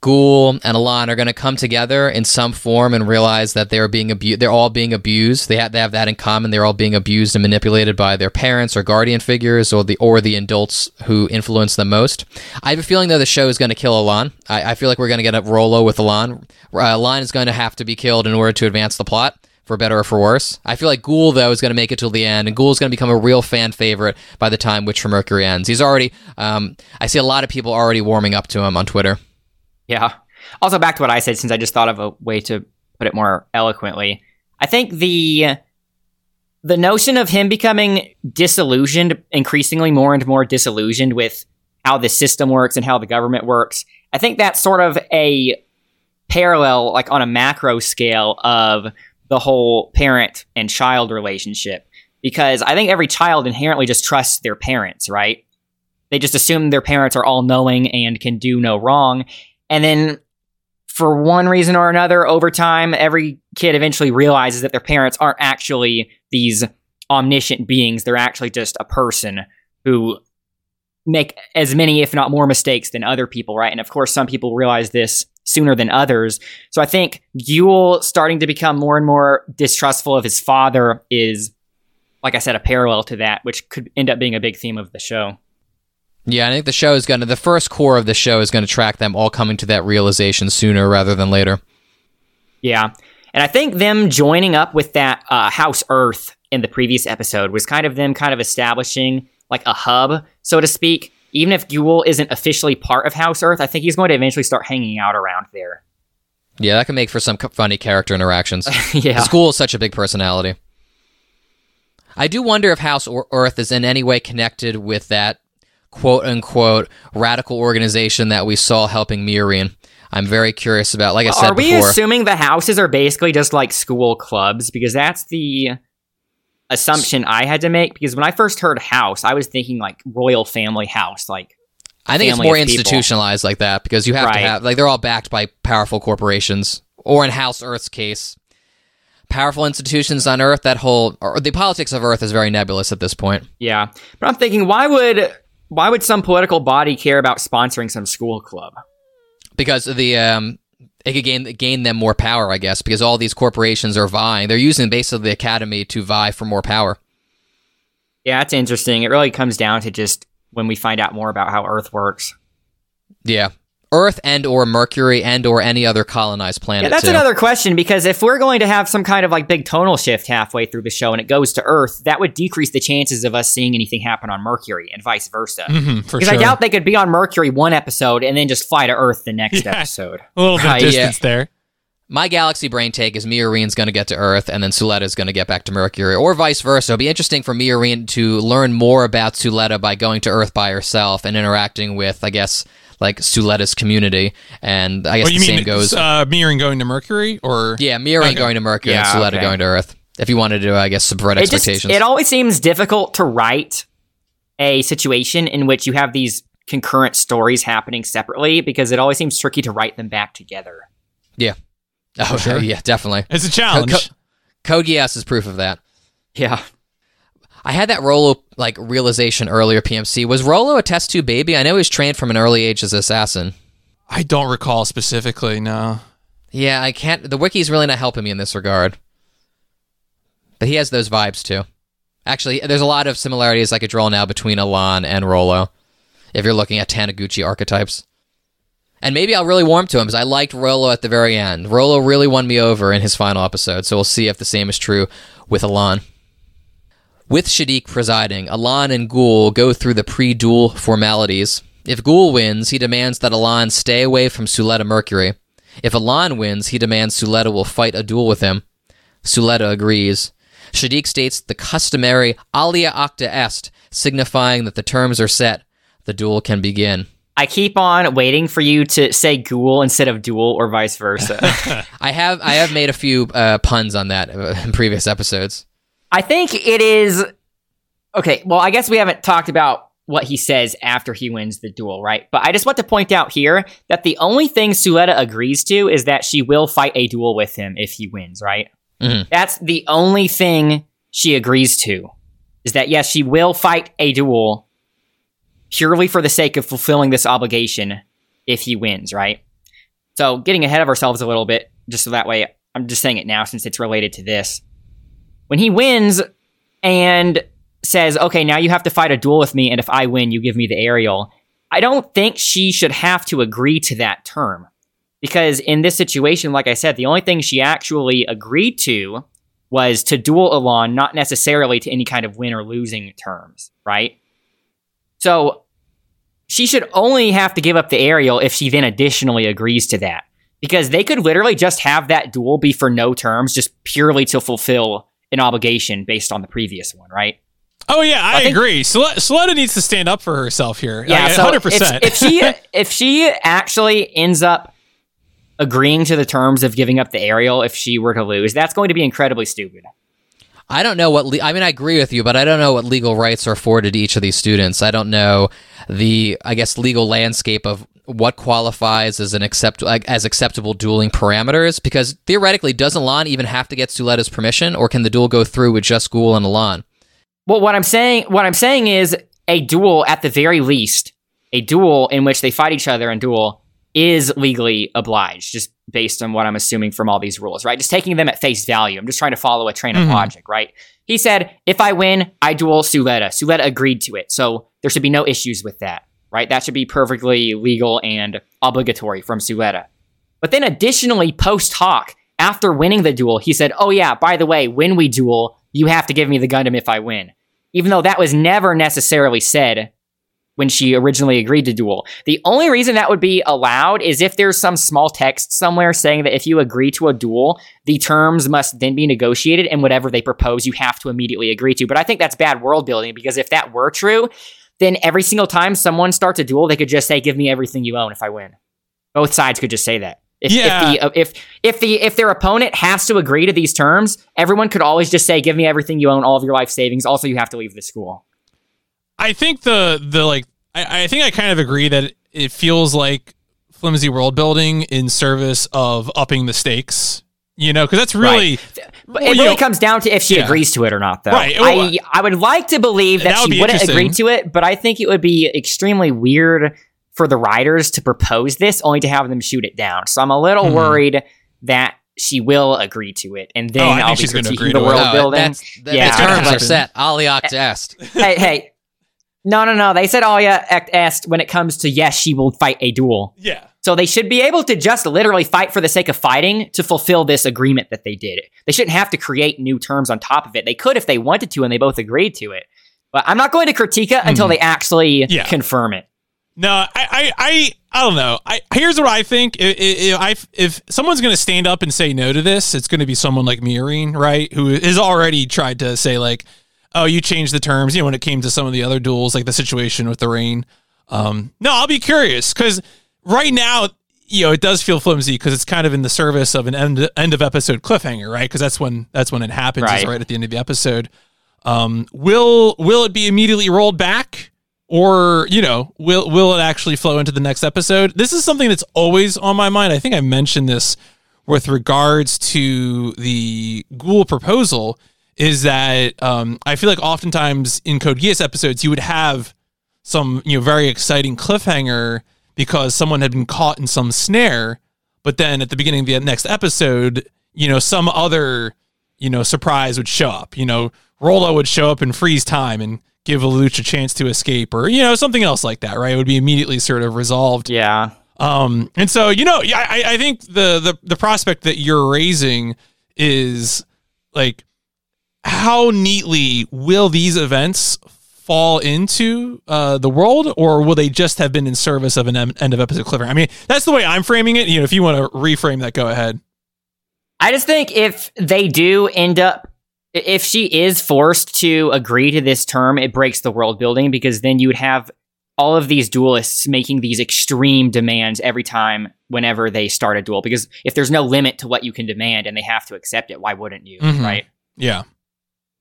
Guel, and Elan are going to come together in some form and realize that they're being abused. They're all being abused. They have, they have that in common. They're all being abused and manipulated by their parents or guardian figures or the or the adults who influence them most. I have a feeling though the show is going to kill Elan. I, I feel like we're going to get a Rolo with Elan. Uh, Elan is going to have to be killed in order to advance the plot for better or for worse. I feel like Guel though is going to make it till the end, and Guel is going to become a real fan favorite by the time Witch from Mercury ends. He's already. Um, I see a lot of people already warming up to him on Twitter. Yeah. Also, back to what I said, since I just thought of a way to put it more eloquently. I think the the notion of him becoming disillusioned, increasingly more and more disillusioned with how the system works and how the government works. I think that's sort of a parallel, like on a macro scale, of the whole parent and child relationship. Because I think every child inherently just trusts their parents, right? They just assume their parents are all knowing and can do no wrong. And then for one reason or another, over time, every kid eventually realizes that their parents aren't actually these omniscient beings. They're actually just a person who make as many, if not more, mistakes than other people, right? And of course, some people realize this sooner than others. So I think Guel starting to become more and more distrustful of his father is, like I said, a parallel to that, which could end up being a big theme of the show. Yeah, I think the show is going to, the first cour of the show is going to track them all coming to that realization sooner rather than later. Yeah. And I think them joining up with that uh, House Earth in the previous episode was kind of them kind of establishing like a hub, so to speak. Even if Guel isn't officially part of House Earth, I think he's going to eventually start hanging out around there. Yeah, that can make for some funny character interactions. yeah. School is such a big personality. I do wonder if House Earth is in any way connected with that quote unquote radical organization that we saw helping Miorine. I'm very curious about. Like I said, are we before, assuming the houses are basically just like school clubs? Because that's the assumption I had to make. Because when I first heard house, I was thinking like royal family house, like. I think it's more institutionalized like that because you have right. to have like they're all backed by powerful corporations, or in House Earth's case, powerful institutions on Earth. That whole or the politics of Earth is very nebulous at this point. Yeah, but I'm thinking, why would why would some political body care about sponsoring some school club? Because the um, it could gain gain them more power, I guess. Because all these corporations are vying; they're using basically the academy to vie for more power. Yeah, that's interesting. It really comes down to just when we find out more about how Earth works. Yeah, Earth and or Mercury and or any other colonized planet. Yeah, that's too. another question because if we're going to have some kind of like big tonal shift halfway through the show and it goes to Earth, that would decrease the chances of us seeing anything happen on Mercury and vice versa. Mm-hmm, because sure. I doubt they could be on Mercury one episode and then just fly to Earth the next Yeah. episode. a little bit Right, of yeah. distance there. My galaxy brain take is Miorine's going to get to Earth, and then Suletta's going to get back to Mercury, or vice versa. It'll be interesting for Miorine to learn more about Suletta by going to Earth by herself and interacting with, I guess, like Suletta's community. And I guess What the you same goes. uh, Miorine going to Mercury, or yeah, Miorine Okay. going to Mercury Yeah, and Suletta okay. going to Earth. If you wanted to, I guess, subvert It just expectations. it always seems difficult to write a situation in which you have these concurrent stories happening separately because it always seems tricky to write them back together. Yeah. Oh, sure. yeah, definitely. it's a challenge. Co- Code Geass is proof of that. Yeah. I had that Rolo like realization earlier. PMC was Rolo a test tube baby? I know he was trained from an early age as an assassin. I don't recall specifically. No. Yeah, I can't. The wiki's really not helping me in this regard. But he has those vibes too. Actually, there's a lot of similarities I could draw now between Elan and Rolo, if you're looking at Taniguchi archetypes. And maybe I'll really warm to him because I liked Rolo at the very end. Rolo really won me over in his final episode, so we'll see if the same is true with Elan. With Shaddiq presiding, Elan and Guel go through the pre-duel formalities. If Guel wins, he demands that Elan stay away from Suletta Mercury. If Elan wins, he demands Suletta will fight a duel with him. Suletta agrees. Shaddiq states the customary alia acta est, signifying that the terms are set. The duel can begin. I keep on waiting for you to say ghoul instead of duel or vice versa. I have I have made a few uh, puns on that uh, in previous episodes. I think it is okay. Well, I guess we haven't talked about what he says after he wins the duel, right? But I just want to point out here that the only thing Suletta agrees to is that she will fight a duel with him if he wins, right? Mhm. That's the only thing she agrees to. Is that yes, she will fight a duel purely for the sake of fulfilling this obligation if he wins, right? So getting ahead of ourselves a little bit, just so that way I'm just saying it now since it's related to this. When he wins and says, okay, now you have to fight a duel with me, and if I win, you give me the aerial. I don't think she should have to agree to that term. Because in this situation, like I said, the only thing she actually agreed to was to duel Elan, not necessarily to any kind of win or losing terms, right? So she should only have to give up the aerial if she then additionally agrees to that. Because they could literally just have that duel be for no terms, just purely to fulfill an obligation based on the previous one, right? Oh yeah, I, I think- agree. Suletta needs to stand up for herself here. Yeah, Like, so 100%. If, if she if she actually ends up agreeing to the terms of giving up the aerial if she were to lose, that's going to be incredibly stupid. I don't know what. Le- I mean, I agree with you, but I don't know what legal rights are afforded to each of these students. I don't know the, I guess, legal landscape of what qualifies as an accept as acceptable dueling parameters. Because theoretically, does Elan even have to get Suletta's permission, or can the duel go through with just Guel and Elan? Well, what I'm saying, what I'm saying is a duel at the very least, a duel in which they fight each other and duel is legally obliged, just based on what I'm assuming from all these rules, right? Just taking them at face value. I'm just trying to follow a train of Mhm. logic, right? He said, if I win, I duel Suletta. Suletta agreed to it. So there should be no issues with that, right? That should be perfectly legal and obligatory from Suletta. But then additionally, post hoc, after winning the duel, he said, oh yeah, by the way, when we duel, you have to give me the Gundam if I win. Even though that was never necessarily said when she originally agreed to duel. The only reason that would be allowed is if there's some small text somewhere saying that if you agree to a duel, the terms must then be negotiated and whatever they propose, you have to immediately agree to. But I think that's bad world building because if that were true, then every single time someone starts a duel, they could just say, "Give me everything you own if I win." Both sides could just say that. If, Yeah. if the if if the if their opponent has to agree to these terms, everyone could always just say, "Give me everything you own, all of your life savings." Also, you have to leave the school. I think the the like I, I think I kind of agree that it feels like flimsy world building in service of upping the stakes. You know, because that's really But Well, it you really know- comes down to if she Yeah. agrees to it or not, though. Right. Well, I I would like to believe that, that would she be wouldn't agree to it, but I think it would be extremely weird for the writers to propose this only to have them shoot it down. So I'm a little Hmm. worried that she will agree to it, and then Oh, I think I'll be she's gonna critiquing agree the to it. world No, building. That's, the, Yeah. the terms are set. Aliac est. hey, hey. No, no, no. They said act asked when it comes to yes, she will fight a duel. yeah. So they should be able to just literally fight for the sake of fighting to fulfill this agreement that they did. They shouldn't have to create new terms on top of it. They could if they wanted to and they both agreed to it. But I'm not going to critique it until mm-hmm. they actually. Yeah. confirm it. No, I, I, I, I don't know. I here's what I think. If, if, I, if someone's going to stand up and say no to this, it's going to be someone like Miorine, right? Who has already tried to say like, "Oh, you changed the terms." You know, when it came to some of the other duels, like the situation with the rain. Um, no, I'll be curious because right now, you know, it does feel flimsy because it's kind of in the service of an end end of episode cliffhanger, right? Because that's when that's when it happens, is Right. right at the end of the episode. Um, will will it be immediately rolled back? or you know will will it actually flow into the next episode this is something that's always on my mind i think i mentioned this with regards to the Guel proposal is that um, i feel like oftentimes in code geass episodes you would have some you know very exciting cliffhanger because someone had been caught in some snare but then at the beginning of the next episode you know some other you know surprise would show up. You know Rolo would show up and freeze time and give Lelouch a chance to escape or you know something else like that right? It would be immediately sort of resolved. Yeah. um, and so you know, yeah, I, I think the, the the prospect that you're raising is like how neatly will these events fall into uh, the world, or will they just have been in service of an end of episode cliffhanger? I mean, that's the way I'm framing it. You know, if you want to reframe that, go ahead. I just think if they do end up, if she is forced to agree to this term, it breaks the world building because then you would have all of these duelists making these extreme demands every time whenever they start a duel. Because if there's no limit to what you can demand and they have to accept it, why wouldn't you? Mhm. Right? Yeah.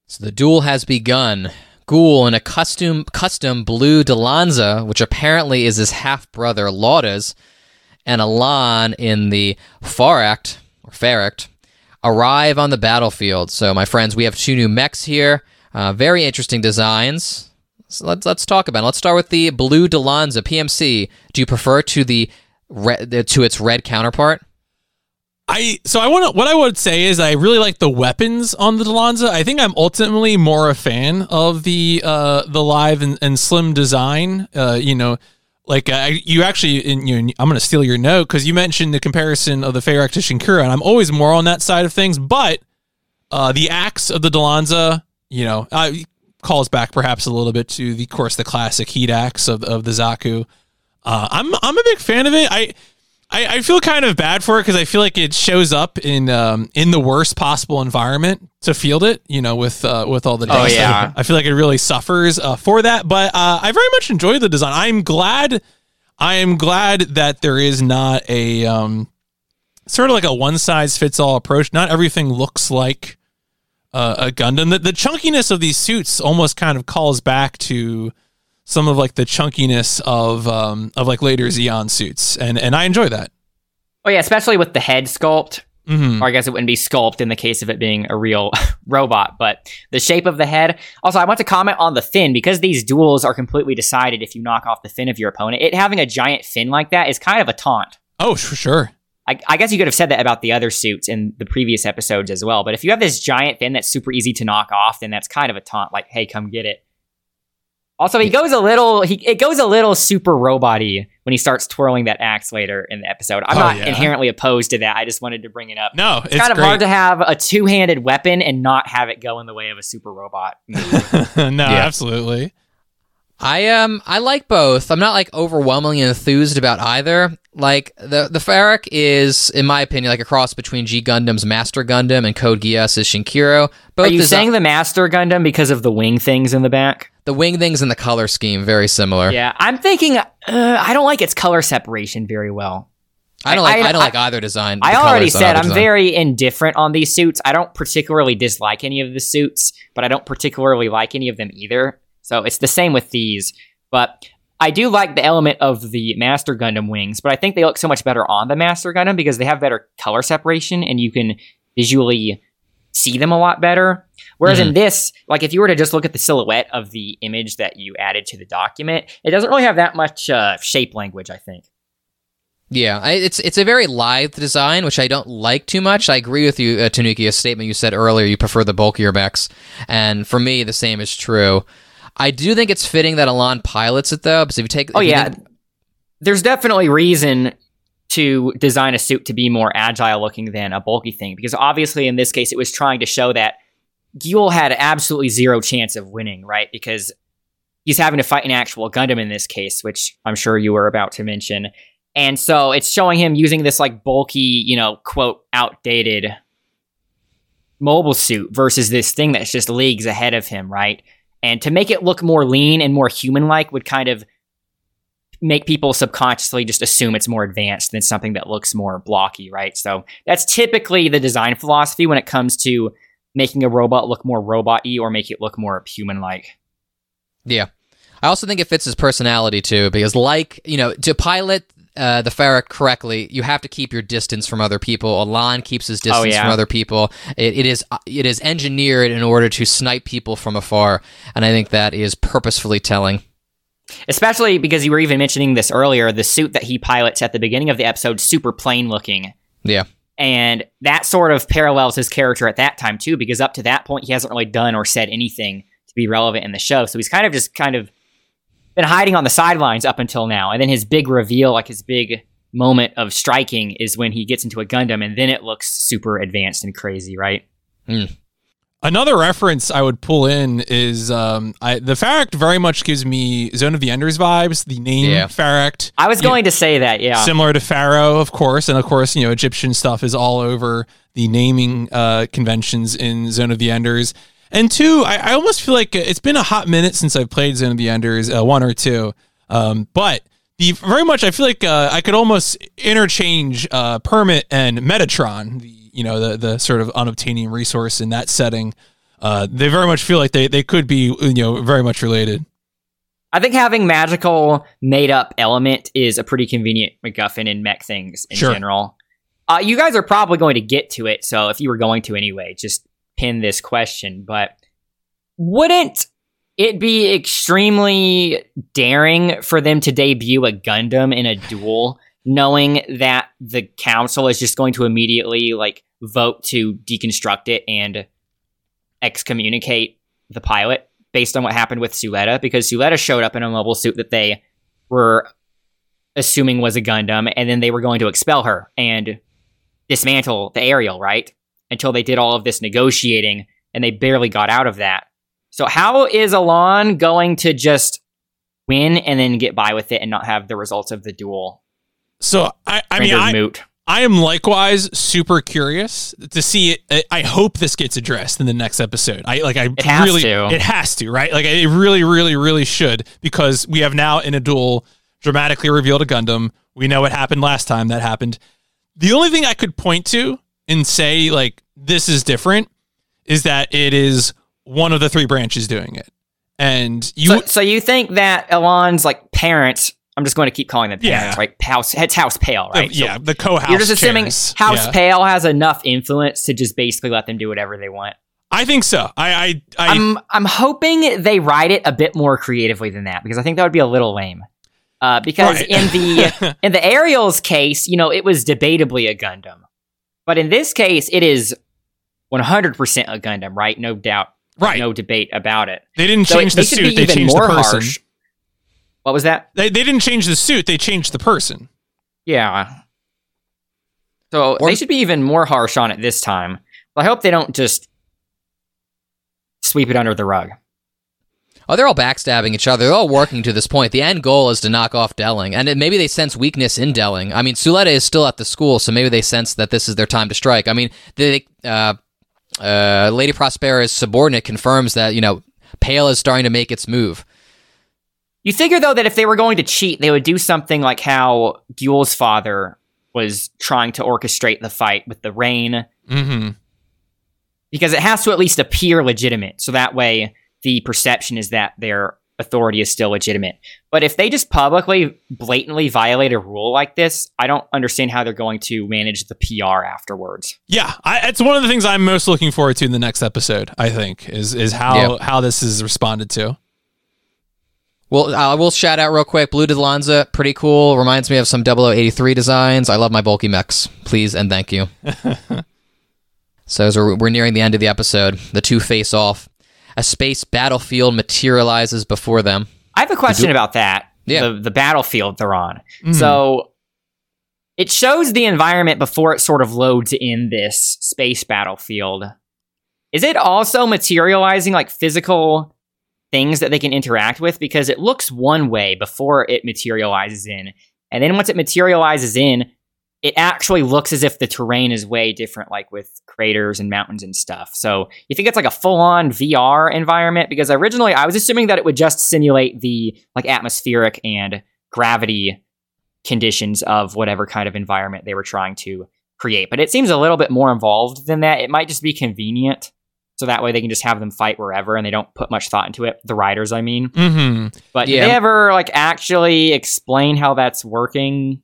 So the duel has begun. Guel in a custom custom blue Dilanza, which apparently is his half brother Lauda's, and Elan in the Pharact or Pharact arrive on the battlefield. So my friends, we have two new mechs here. Uh, very interesting designs. So let's let's talk about. It. Let's start with the blue Dilanza PMC. Do you prefer to the red to its red counterpart? I so I want to what I would say is I really like the weapons on the Dilanza. I think I'm ultimately more a fan of the uh the live and, and slim design. Uh, you know, like you actually in you I'm going to steal your note because you mentioned the comparison of the Pharact to Shinkura, and I'm always more on that side of things. But uh, the axe of the Dilanza, you know, uh, calls back perhaps a little bit to the of course the classic heat axe of of the Zaku. Uh, I'm I'm a big fan of it. I I, I feel kind of bad for it because I feel like it shows up in um, in the worst possible environment to field it. You know, with uh, with all the Oh, dust. yeah. I feel like it really suffers uh, for that. But uh, I very much enjoy the design. I'm glad. I am glad that there is not a um, sort of like a one size fits all approach. Not everything looks like uh, a Gundam. The, the chunkiness of these suits almost kind of calls back to some of like the chunkiness of um, of like later Zeon suits, and and I enjoy that. Oh yeah, especially with the head sculpt. hmm Or I guess it wouldn't be sculpt in the case of it being a real robot, but the shape of the head. Also, I want to comment on the fin because these duels are completely decided if you knock off the fin of your opponent. It having a giant fin like that is kind of a taunt. Oh, for sure. I, I guess you could have said that about the other suits in the previous episodes as well. But if you have this giant fin that's super easy to knock off, then that's kind of a taunt. Like, hey, come get it. Also, he goes a little. He it goes a little super robot-y when he starts twirling that axe later in the episode. I'm Oh, not yeah. inherently opposed to that. I just wanted to bring it up. No, it's, It's, kind of great. hard to have a two-handed weapon and not have it go in the way of a super robot. move. no, absolutely. I um I like both. I'm not like overwhelmingly enthused about either. Like the the Pharact is, in my opinion, like a cross between G Gundam's Master Gundam and Code Geass's Shinkiro. Both Are you saying the Master Gundam because of the wing things in the back? the wing things and the color scheme very similar. Yeah, I'm thinking. Uh, I don't like its color separation very well. I don't like I, I- don't like either design. I already said I'm design. very indifferent on these suits. I don't particularly dislike any of the suits, but I don't particularly like any of them either. So it's the same with these. But I do like the element of the Master Gundam wings, but I think they look so much better on the Master Gundam because they have better color separation and you can visually see them a lot better. Whereas in this, like if you were to just look at the silhouette of the image that you added to the document, it doesn't really have that much uh, shape language, I think. Yeah, I, it's it's a very lithe design, which I don't like too much. I agree with you, uh, Tanuki. A statement you said earlier, you prefer the bulkier mechs, and for me, the same is true. I do think it's fitting that Elan pilots it though, because if you take, Oh you yeah, think- there's definitely reason to design a suit to be more agile looking than a bulky thing because obviously in this case it was trying to show that Guel had absolutely zero chance of winning, right? Because he's having to fight an actual Gundam in this case, which I'm sure you were about to mention. And so it's showing him using this like bulky, you know, quote, outdated mobile suit versus this thing that's just leagues ahead of him, right? And to make it look more lean and more human like would kind of make people subconsciously just assume it's more advanced than something that looks more blocky, right? So that's typically the design philosophy when it comes to making a robot look more robot-y or make it look more human-like. Yeah. I also think it fits his personality too, because like, you know, to pilot uh, the Pharact correctly, you have to keep your distance from other people. Elan keeps his distance Oh, yeah. from other people. It, it is it is engineered in order to snipe people from afar, and I think that is purposefully telling. Especially because you were even mentioning this earlier, the suit that he pilots at the beginning of the episode super plain looking. Yeah. And that sort of parallels his character at that time too, because up to that point he hasn't really done or said anything to be relevant in the show. So he's kind of just kind of been hiding on the sidelines up until now. And then his big reveal, like his big moment of striking, is when he gets into a Gundam, and then it looks super advanced and crazy, right? Another reference I would pull in is um, I, the Pharact very much gives me Zone of the Enders vibes. The name Yeah. Pharact, I was you know, going to say that, yeah. similar to Pharaoh, of course, and of course, you know, Egyptian stuff is all over the naming uh, conventions in Zone of the Enders. And two, I, I almost feel like it's been a hot minute since I've played Zone of the Enders, uh, one or two. Um, but the very much, I feel like uh, I could almost interchange uh, permet and Metatron, the you know the the sort of unobtainium resource in that setting. Uh, they very much feel like they they could be you know very much related. I think having magical made up element is a pretty convenient MacGuffin in mech things in Sure. general. Uh, you guys are probably going to get to it, so if you were going to anyway, just pin this question. But wouldn't it be extremely daring for them to debut a Gundam in a duel, knowing that the council is just going to immediately like vote to deconstruct it and excommunicate the pilot based on what happened with Suletta? Because Suletta showed up in a mobile suit that they were assuming was a Gundam, and then they were going to expel her and dismantle the aerial, right? Until they did all of this negotiating, and they barely got out of that. So how is Elan going to just win and then get by with it and not have the results of the duel So I, I mean, I, moot? I am likewise super curious to see it. I- I hope this gets addressed in the next episode. I like. I It has really. to. It has to, right? Like it really, really, really should because we have now in a duel dramatically revealed a Gundam. We know what happened last time. That happened. The only thing I could point to and say like this is different is that it is one of the three branches doing it, and you. so, so you think that Elan's like parents? I'm just going to keep calling them Yeah. parents, right? House, it's House Peil, right? So yeah, the co-house. You're just assuming chairs. House Yeah. Peil has enough influence to just basically let them do whatever they want. I think so. I. I. I I'm I'm hoping they write it a bit more creatively than that because I think that would be a little lame. Uh, because Right. in the in the Aerial's case, you know, it was debatably a Gundam, but in this case, it is 100 percent a Gundam, right? No doubt, right. no debate about it. They didn't So change they the suit. They changed the person. harsh. What was that? They, they didn't change the suit. They changed the person. Yeah. So Or- they should be even more harsh on it this time. I hope they don't just sweep it under the rug. Oh, they're all backstabbing each other. They're all working to this point. The end goal is to knock off Delling, and it, maybe they sense weakness in Delling. I mean, Suletta is still at the school, so maybe they sense that this is their time to strike. I mean, they, uh, uh, Lady Prospera's subordinate confirms that you know Peil is starting to make its move. You figure though that if they were going to cheat, they would do something like how Guel's father was trying to orchestrate the fight with the rain, Mm-hmm. because it has to at least appear legitimate. So that way, the perception is that their authority is still legitimate. But if they just publicly, blatantly violate a rule like this, I don't understand how they're going to manage the PR afterwards. Yeah, I, it's one of the things I'm most looking forward to in the next episode. I think is is how Yeah. how this is responded to. Well, I will shout out real quick. Blue Dilanza, pretty cool. Reminds me of some 0083 designs. I love my bulky mechs. Please and thank you. so as we're, we're nearing the end of the episode, the two face off. A space battlefield materializes before them. I have a question about that. Yeah. The, the battlefield they're on. Mhm. So it shows the environment before it sort of loads in this space battlefield. Is it also materializing like physical things that they can interact with? Because it looks one way before it materializes in. And then once it materializes in, it actually looks as if the terrain is way different, like with craters and mountains and stuff. So you think it's like a full on VR environment? Because originally I was assuming that it would just simulate the like atmospheric and gravity conditions of whatever kind of environment they were trying to create. But it seems a little bit more involved than that. It might just be convenient. So that way they can just have them fight wherever and they don't put much thought into it. The riders, I mean. Mm-hmm. But Yeah. did they ever like actually explain how that's working?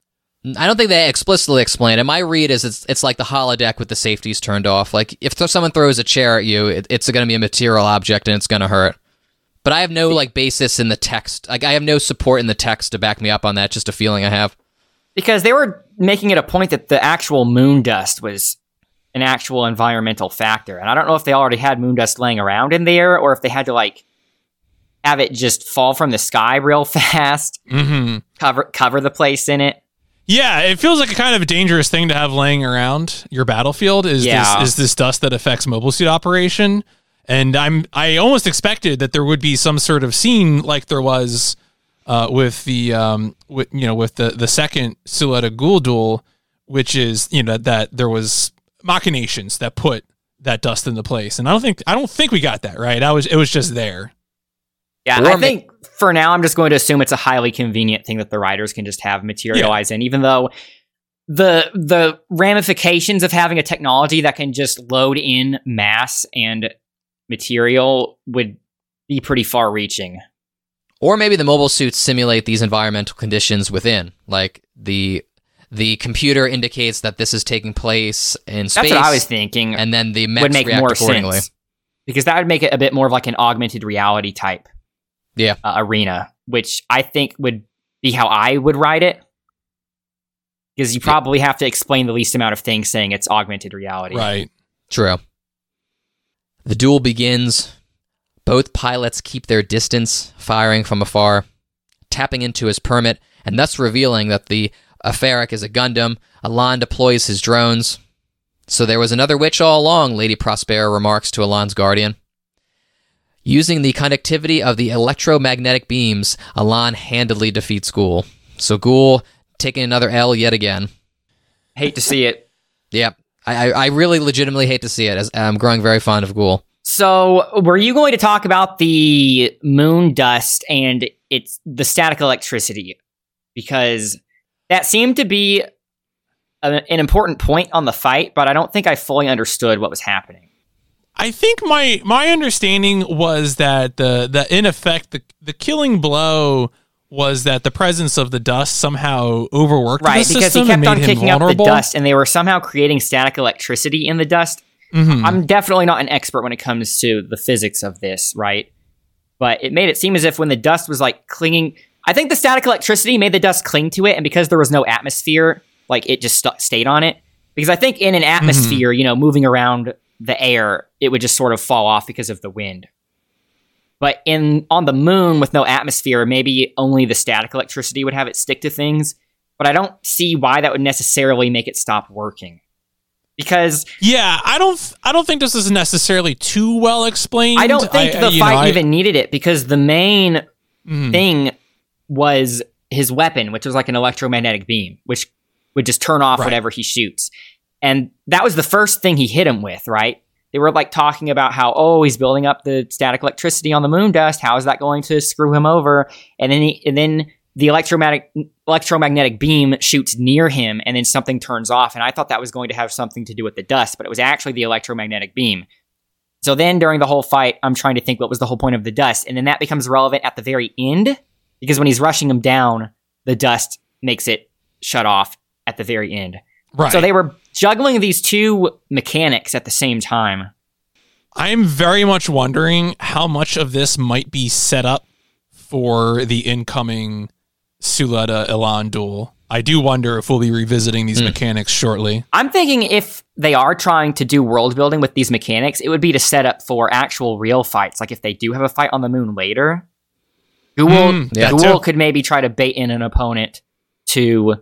I don't think they explicitly explain it. My read is it's it's like the holodeck with the safeties turned off. Like if th- someone throws a chair at you, it, it's going to be a material object and it's going to hurt. But I have no like basis in the text. Like I have no support in the text to back me up on that. Just a feeling I have. Because they were making it a point that the actual moon dust was an actual environmental factor. And I don't know if they already had moon dust laying around in there or if they had to like have it just fall from the sky real fast, Mm-hmm. cover cover the place in it. Yeah, it feels like a kind of a dangerous thing to have laying around your battlefield. Is Yeah. this is this dust that affects mobile suit operation? And I'm I almost expected that there would be some sort of scene like there was uh, with the um, with, you know with the the second Suletta Guel duel, which is you know that there was machinations that put that dust into place, and I don't think I don't think we got that right. I was it was just there. Yeah, Or I ma- think for now I'm just going to assume it's a highly convenient thing that the writers can just have materialize in, even though the the ramifications of having a technology that can just load in mass and material would be pretty far reaching. Or maybe the mobile suits simulate these environmental conditions within. Like the the computer indicates that this is taking place in space. That's what I was thinking. and then the mechs would make more accordingly. sense because that would make it a bit more of like an augmented reality type Yeah. uh, arena, which I think would be how I would write it. Because you probably have to explain the least amount of things saying it's augmented reality. Right. True. The duel begins. Both pilots keep their distance, firing from afar, tapping into his permet, and thus revealing that the Apheric is a Gundam. Elan deploys his drones. So there was another witch all along, Lady Prospera remarks to Elan's guardian. Using the conductivity of the electromagnetic beams, Elan handily defeats Guel. So Guel taking another L yet again. Hate to see it. Yep. I, I, I really legitimately hate to see it as I'm growing very fond of Guel. So, were you going to talk about the moon dust and it's the static electricity? Because that seemed to be a, an important point on the fight, but I don't think I fully understood what was happening. I think my my understanding was that the the in effect the the killing blow was that the presence of the dust somehow overworked Right, the because he kept on kicking up the dust and they were somehow creating static electricity in the dust. Mhm. I'm definitely not an expert when it comes to the physics of this, right? But it made it seem as if when the dust was like clinging, I think the static electricity made the dust cling to it, and because there was no atmosphere, like it just stu- stayed on it. Because I think in an atmosphere, you know, moving around the air, it would just sort of fall off because of the wind. But in on the moon with no atmosphere, maybe only the static electricity would have it stick to things. But I don't see why that would necessarily make it stop working. Because Yeah, I don't I don't think this is necessarily too well explained. I don't think I- the you know, fight I- even needed it because the main Mhm. thing was his weapon, which was like an electromagnetic beam, which would just turn off Right. whatever he shoots. And that was the first thing he hit him with, right? They were like talking about how, oh, he's building up the static electricity on the moon dust. How is that going to screw him over? And then, he, and then the electromagnetic electromagnetic beam shoots near him, and then something turns off. And I thought that was going to have something to do with the dust, but it was actually the electromagnetic beam. So then during the whole fight, I'm trying to think what was the whole point of the dust. And then that becomes relevant at the very end because when he's rushing him down, the dust makes it shut off at the very end. right. So they were juggling these two mechanics at the same time. I'm very much wondering how much of this might be set up for the incoming Suletta Elan duel. I do wonder if we'll be revisiting these Hmm. mechanics shortly. I'm thinking if they are trying to do world building with these mechanics, it would be to set up for actual real fights. Like if they do have a fight on the moon later, Guel, Mm, yeah, Guel too. could maybe try to bait in an opponent to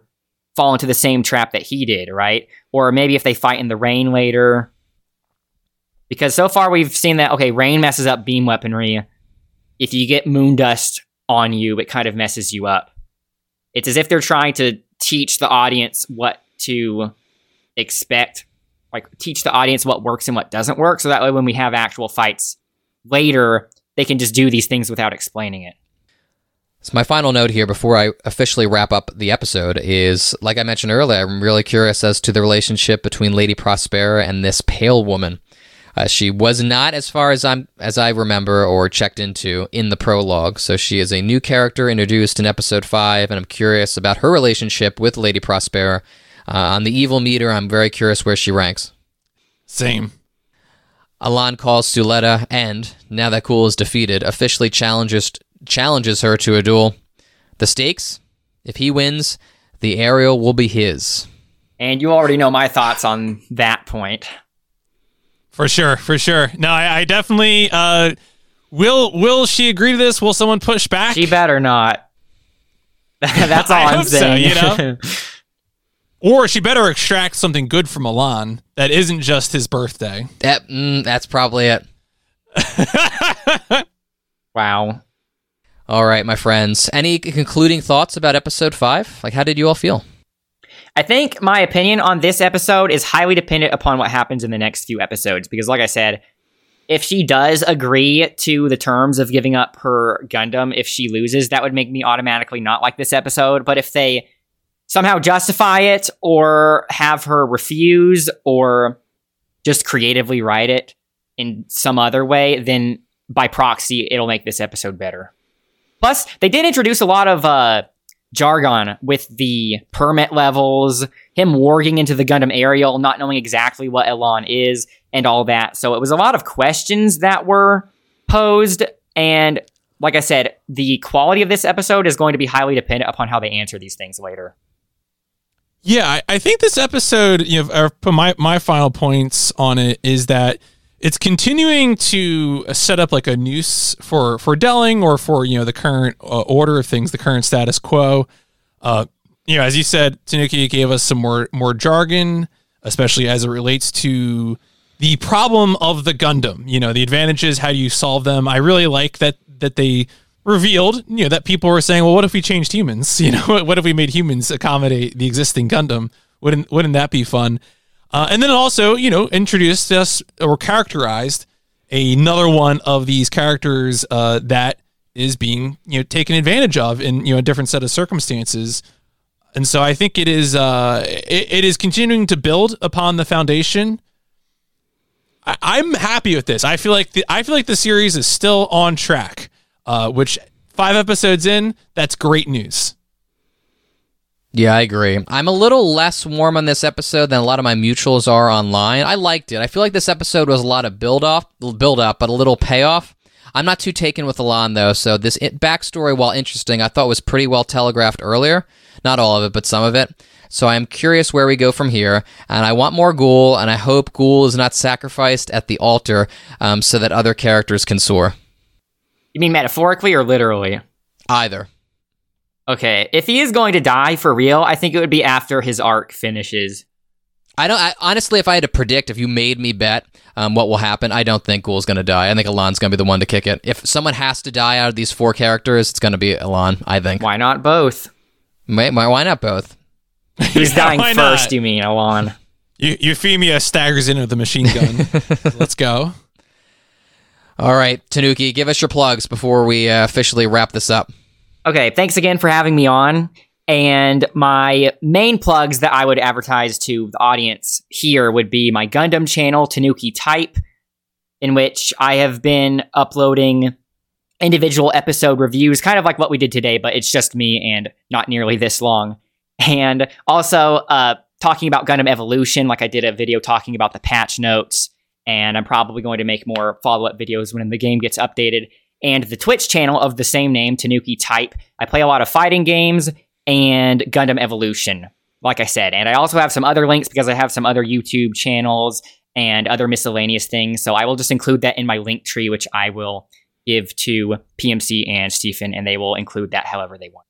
fall into the same trap that he did, right? Or maybe if they fight in the rain later. Because so far we've seen that, okay, rain messes up beam weaponry. If you get moon dust on you, it kind of messes you up. It's as if they're trying to teach the audience what to expect, like teach the audience what works and what doesn't work. So that way, when we have actual fights later, they can just do these things without explaining it. So my final note here before I officially wrap up the episode is, like I mentioned earlier, I'm really curious as to the relationship between Lady Prospera and this pale woman. Uh, she was not, as far as I'm as I remember or checked into, in the prologue. So she is a new character introduced in episode five, and I'm curious about her relationship with Lady Prospera. Uh, on the evil meter, I'm very curious where she ranks. Same. Elan calls Suletta and, now that Guel is defeated, officially challenges challenges her to a duel. The stakes? If he wins, the aerial will be his. And you already know my thoughts on that point. For sure, for sure. No, I, I definitely uh will will she agree to this? Will someone push back? She better not. That's all I I'm hope so, saying. you know? or she better extract something good from Milan that isn't just his birthday. That, mm, that's probably it. Wow. All right, my friends. Any concluding thoughts about episode five? Like, how did you all feel? I think my opinion on this episode is highly dependent upon what happens in the next few episodes. Because, like I said, if she does agree to the terms of giving up her Gundam, if she loses, that would make me automatically not like this episode. But if they somehow justify it or have her refuse or just creatively write it in some other way, then by proxy, it'll make this episode better. Plus, they did introduce a lot of uh, jargon with the permet levels, him warging into the Gundam Aerial, not knowing exactly what Elan is, and all that. So it was a lot of questions that were posed. And like I said, the quality of this episode is going to be highly dependent upon how they answer these things later. Yeah, I, I think this episode, you know, my my final points on it is that it's continuing to set up like a noose for for Delling or for you know the current uh, order of things, the current status quo. Uh, you know, as you said, Tanuki gave us some more more jargon, especially as it relates to the problem of the Gundam. You know, the advantages, how do you solve them? I really like that that they revealed, you know, that people were saying, well, what if we changed humans? You know, what if we made humans accommodate the existing Gundam? Wouldn't wouldn't that be fun? Uh, and then also, you know, introduced us or characterized another one of these characters uh, that is being you know taken advantage of in you know a different set of circumstances. And so I think it is uh, it, it is continuing to build upon the foundation. I, I'm happy with this. I feel like the I feel like the series is still on track. Uh, which five episodes in, that's great news. Yeah, I agree. I'm a little less warm on this episode than a lot of my mutuals are online. I liked it. I feel like this episode was a lot of build off, build up, but a little payoff. I'm not too taken with Elan though, so this backstory, while interesting, I thought was pretty well telegraphed earlier. Not all of it, but some of it. So I am curious where we go from here, and I want more Guel, and I hope Guel is not sacrificed at the altar um, so that other characters can soar. You mean metaphorically or literally? Either. Okay, if he is going to die for real, I think it would be after his arc finishes. I don't. I, honestly, if I had to predict, if you made me bet um, what will happen, I don't think Guel's going to die. I think Elan's going to be the one to kick it. If someone has to die out of these four characters, it's going to be Alon. I think. Why not both? Why, why not both? He's yeah, dying first? You mean Elan? Euphemia staggers in with the machine gun. Let's go. All right, Tanuki, give us your plugs before we uh, officially wrap this up. Okay, thanks again for having me on. And my main plugs that I would advertise to the audience here would be my Gundam channel, Tanuki Type, in which I have been uploading individual episode reviews, kind of like what we did today, but it's just me and not nearly this long. And also uh, talking about Gundam Evolution, like I did a video talking about the patch notes. And I'm probably going to make more follow up videos when the game gets updated and the Twitch channel of the same name, Tanuki Type. I play a lot of fighting games and Gundam Evolution, like I said. And I also have some other links because I have some other YouTube channels and other miscellaneous things. So I will just include that in my link tree, which I will give to PMC and Stephen, and they will include that however they want.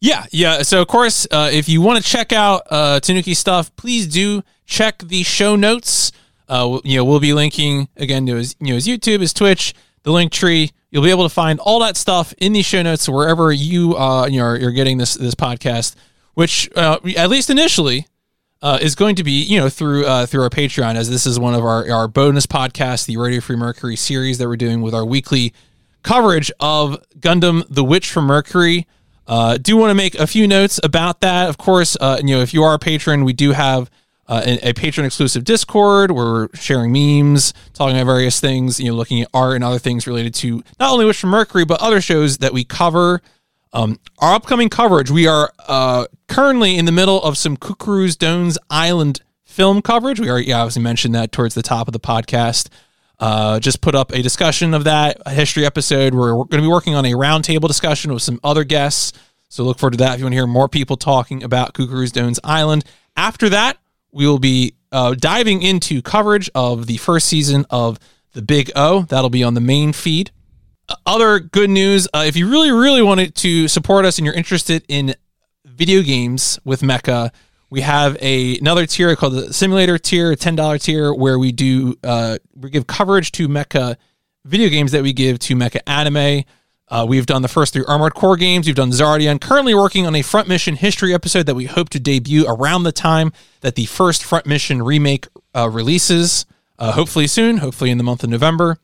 Yeah, yeah. So of course, uh, if you want to check out uh, Tanuki stuff, please do check the show notes. Uh, you know, we'll be linking again to his, you know, his YouTube, his Twitch, the link tree. You'll be able to find all that stuff in the show notes wherever you uh you know, you're getting this this podcast, which uh, at least initially uh, is going to be you know through uh, through our Patreon, as this is one of our our bonus podcasts, the Radio Free Mercury series that we're doing with our weekly coverage of Gundam: The Witch from Mercury. Uh, do want to make a few notes about that. Of course, uh, you know if you are a patron, we do have uh, a, patron exclusive Discord where we're sharing memes, talking about various things, you know, looking at art and other things related to not only Witch from Mercury, but other shows that we cover. Um, our upcoming coverage, we are uh, currently in the middle of some Cucuruz Doan's Island film coverage. We already obviously mentioned that towards the top of the podcast. Uh, just put up a discussion of that, a history episode. We're, we're going to be working on a roundtable discussion with some other guests. So look forward to that if you want to hear more people talking about Cucuruz Doan's Island. After that, we will be uh, diving into coverage of the first season of The Big O. That'll be on the main feed. Uh, other good news uh, if you really, really wanted to support us and you're interested in video games with Mecha, we have a, another tier called the Simulator tier, a $10 tier, where we do uh, we give coverage to Mecha video games that we give to Mecha Anime. Uh, we've done the first three Armored Core games. We've done Zardia, and currently working on a Front Mission history episode that we hope to debut around the time that the first Front Mission remake uh, releases. Uh, hopefully soon, hopefully in the month of November.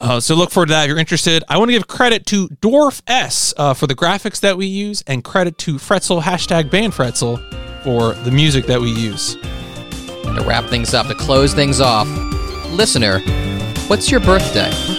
Uh, so look forward to that if you're interested. I want to give credit to DuarfS uh, for the graphics that we use, and credit to fretzl hashtag ban fretzl for the music that we use. To wrap things up, to close things off, listener, what's your birthday?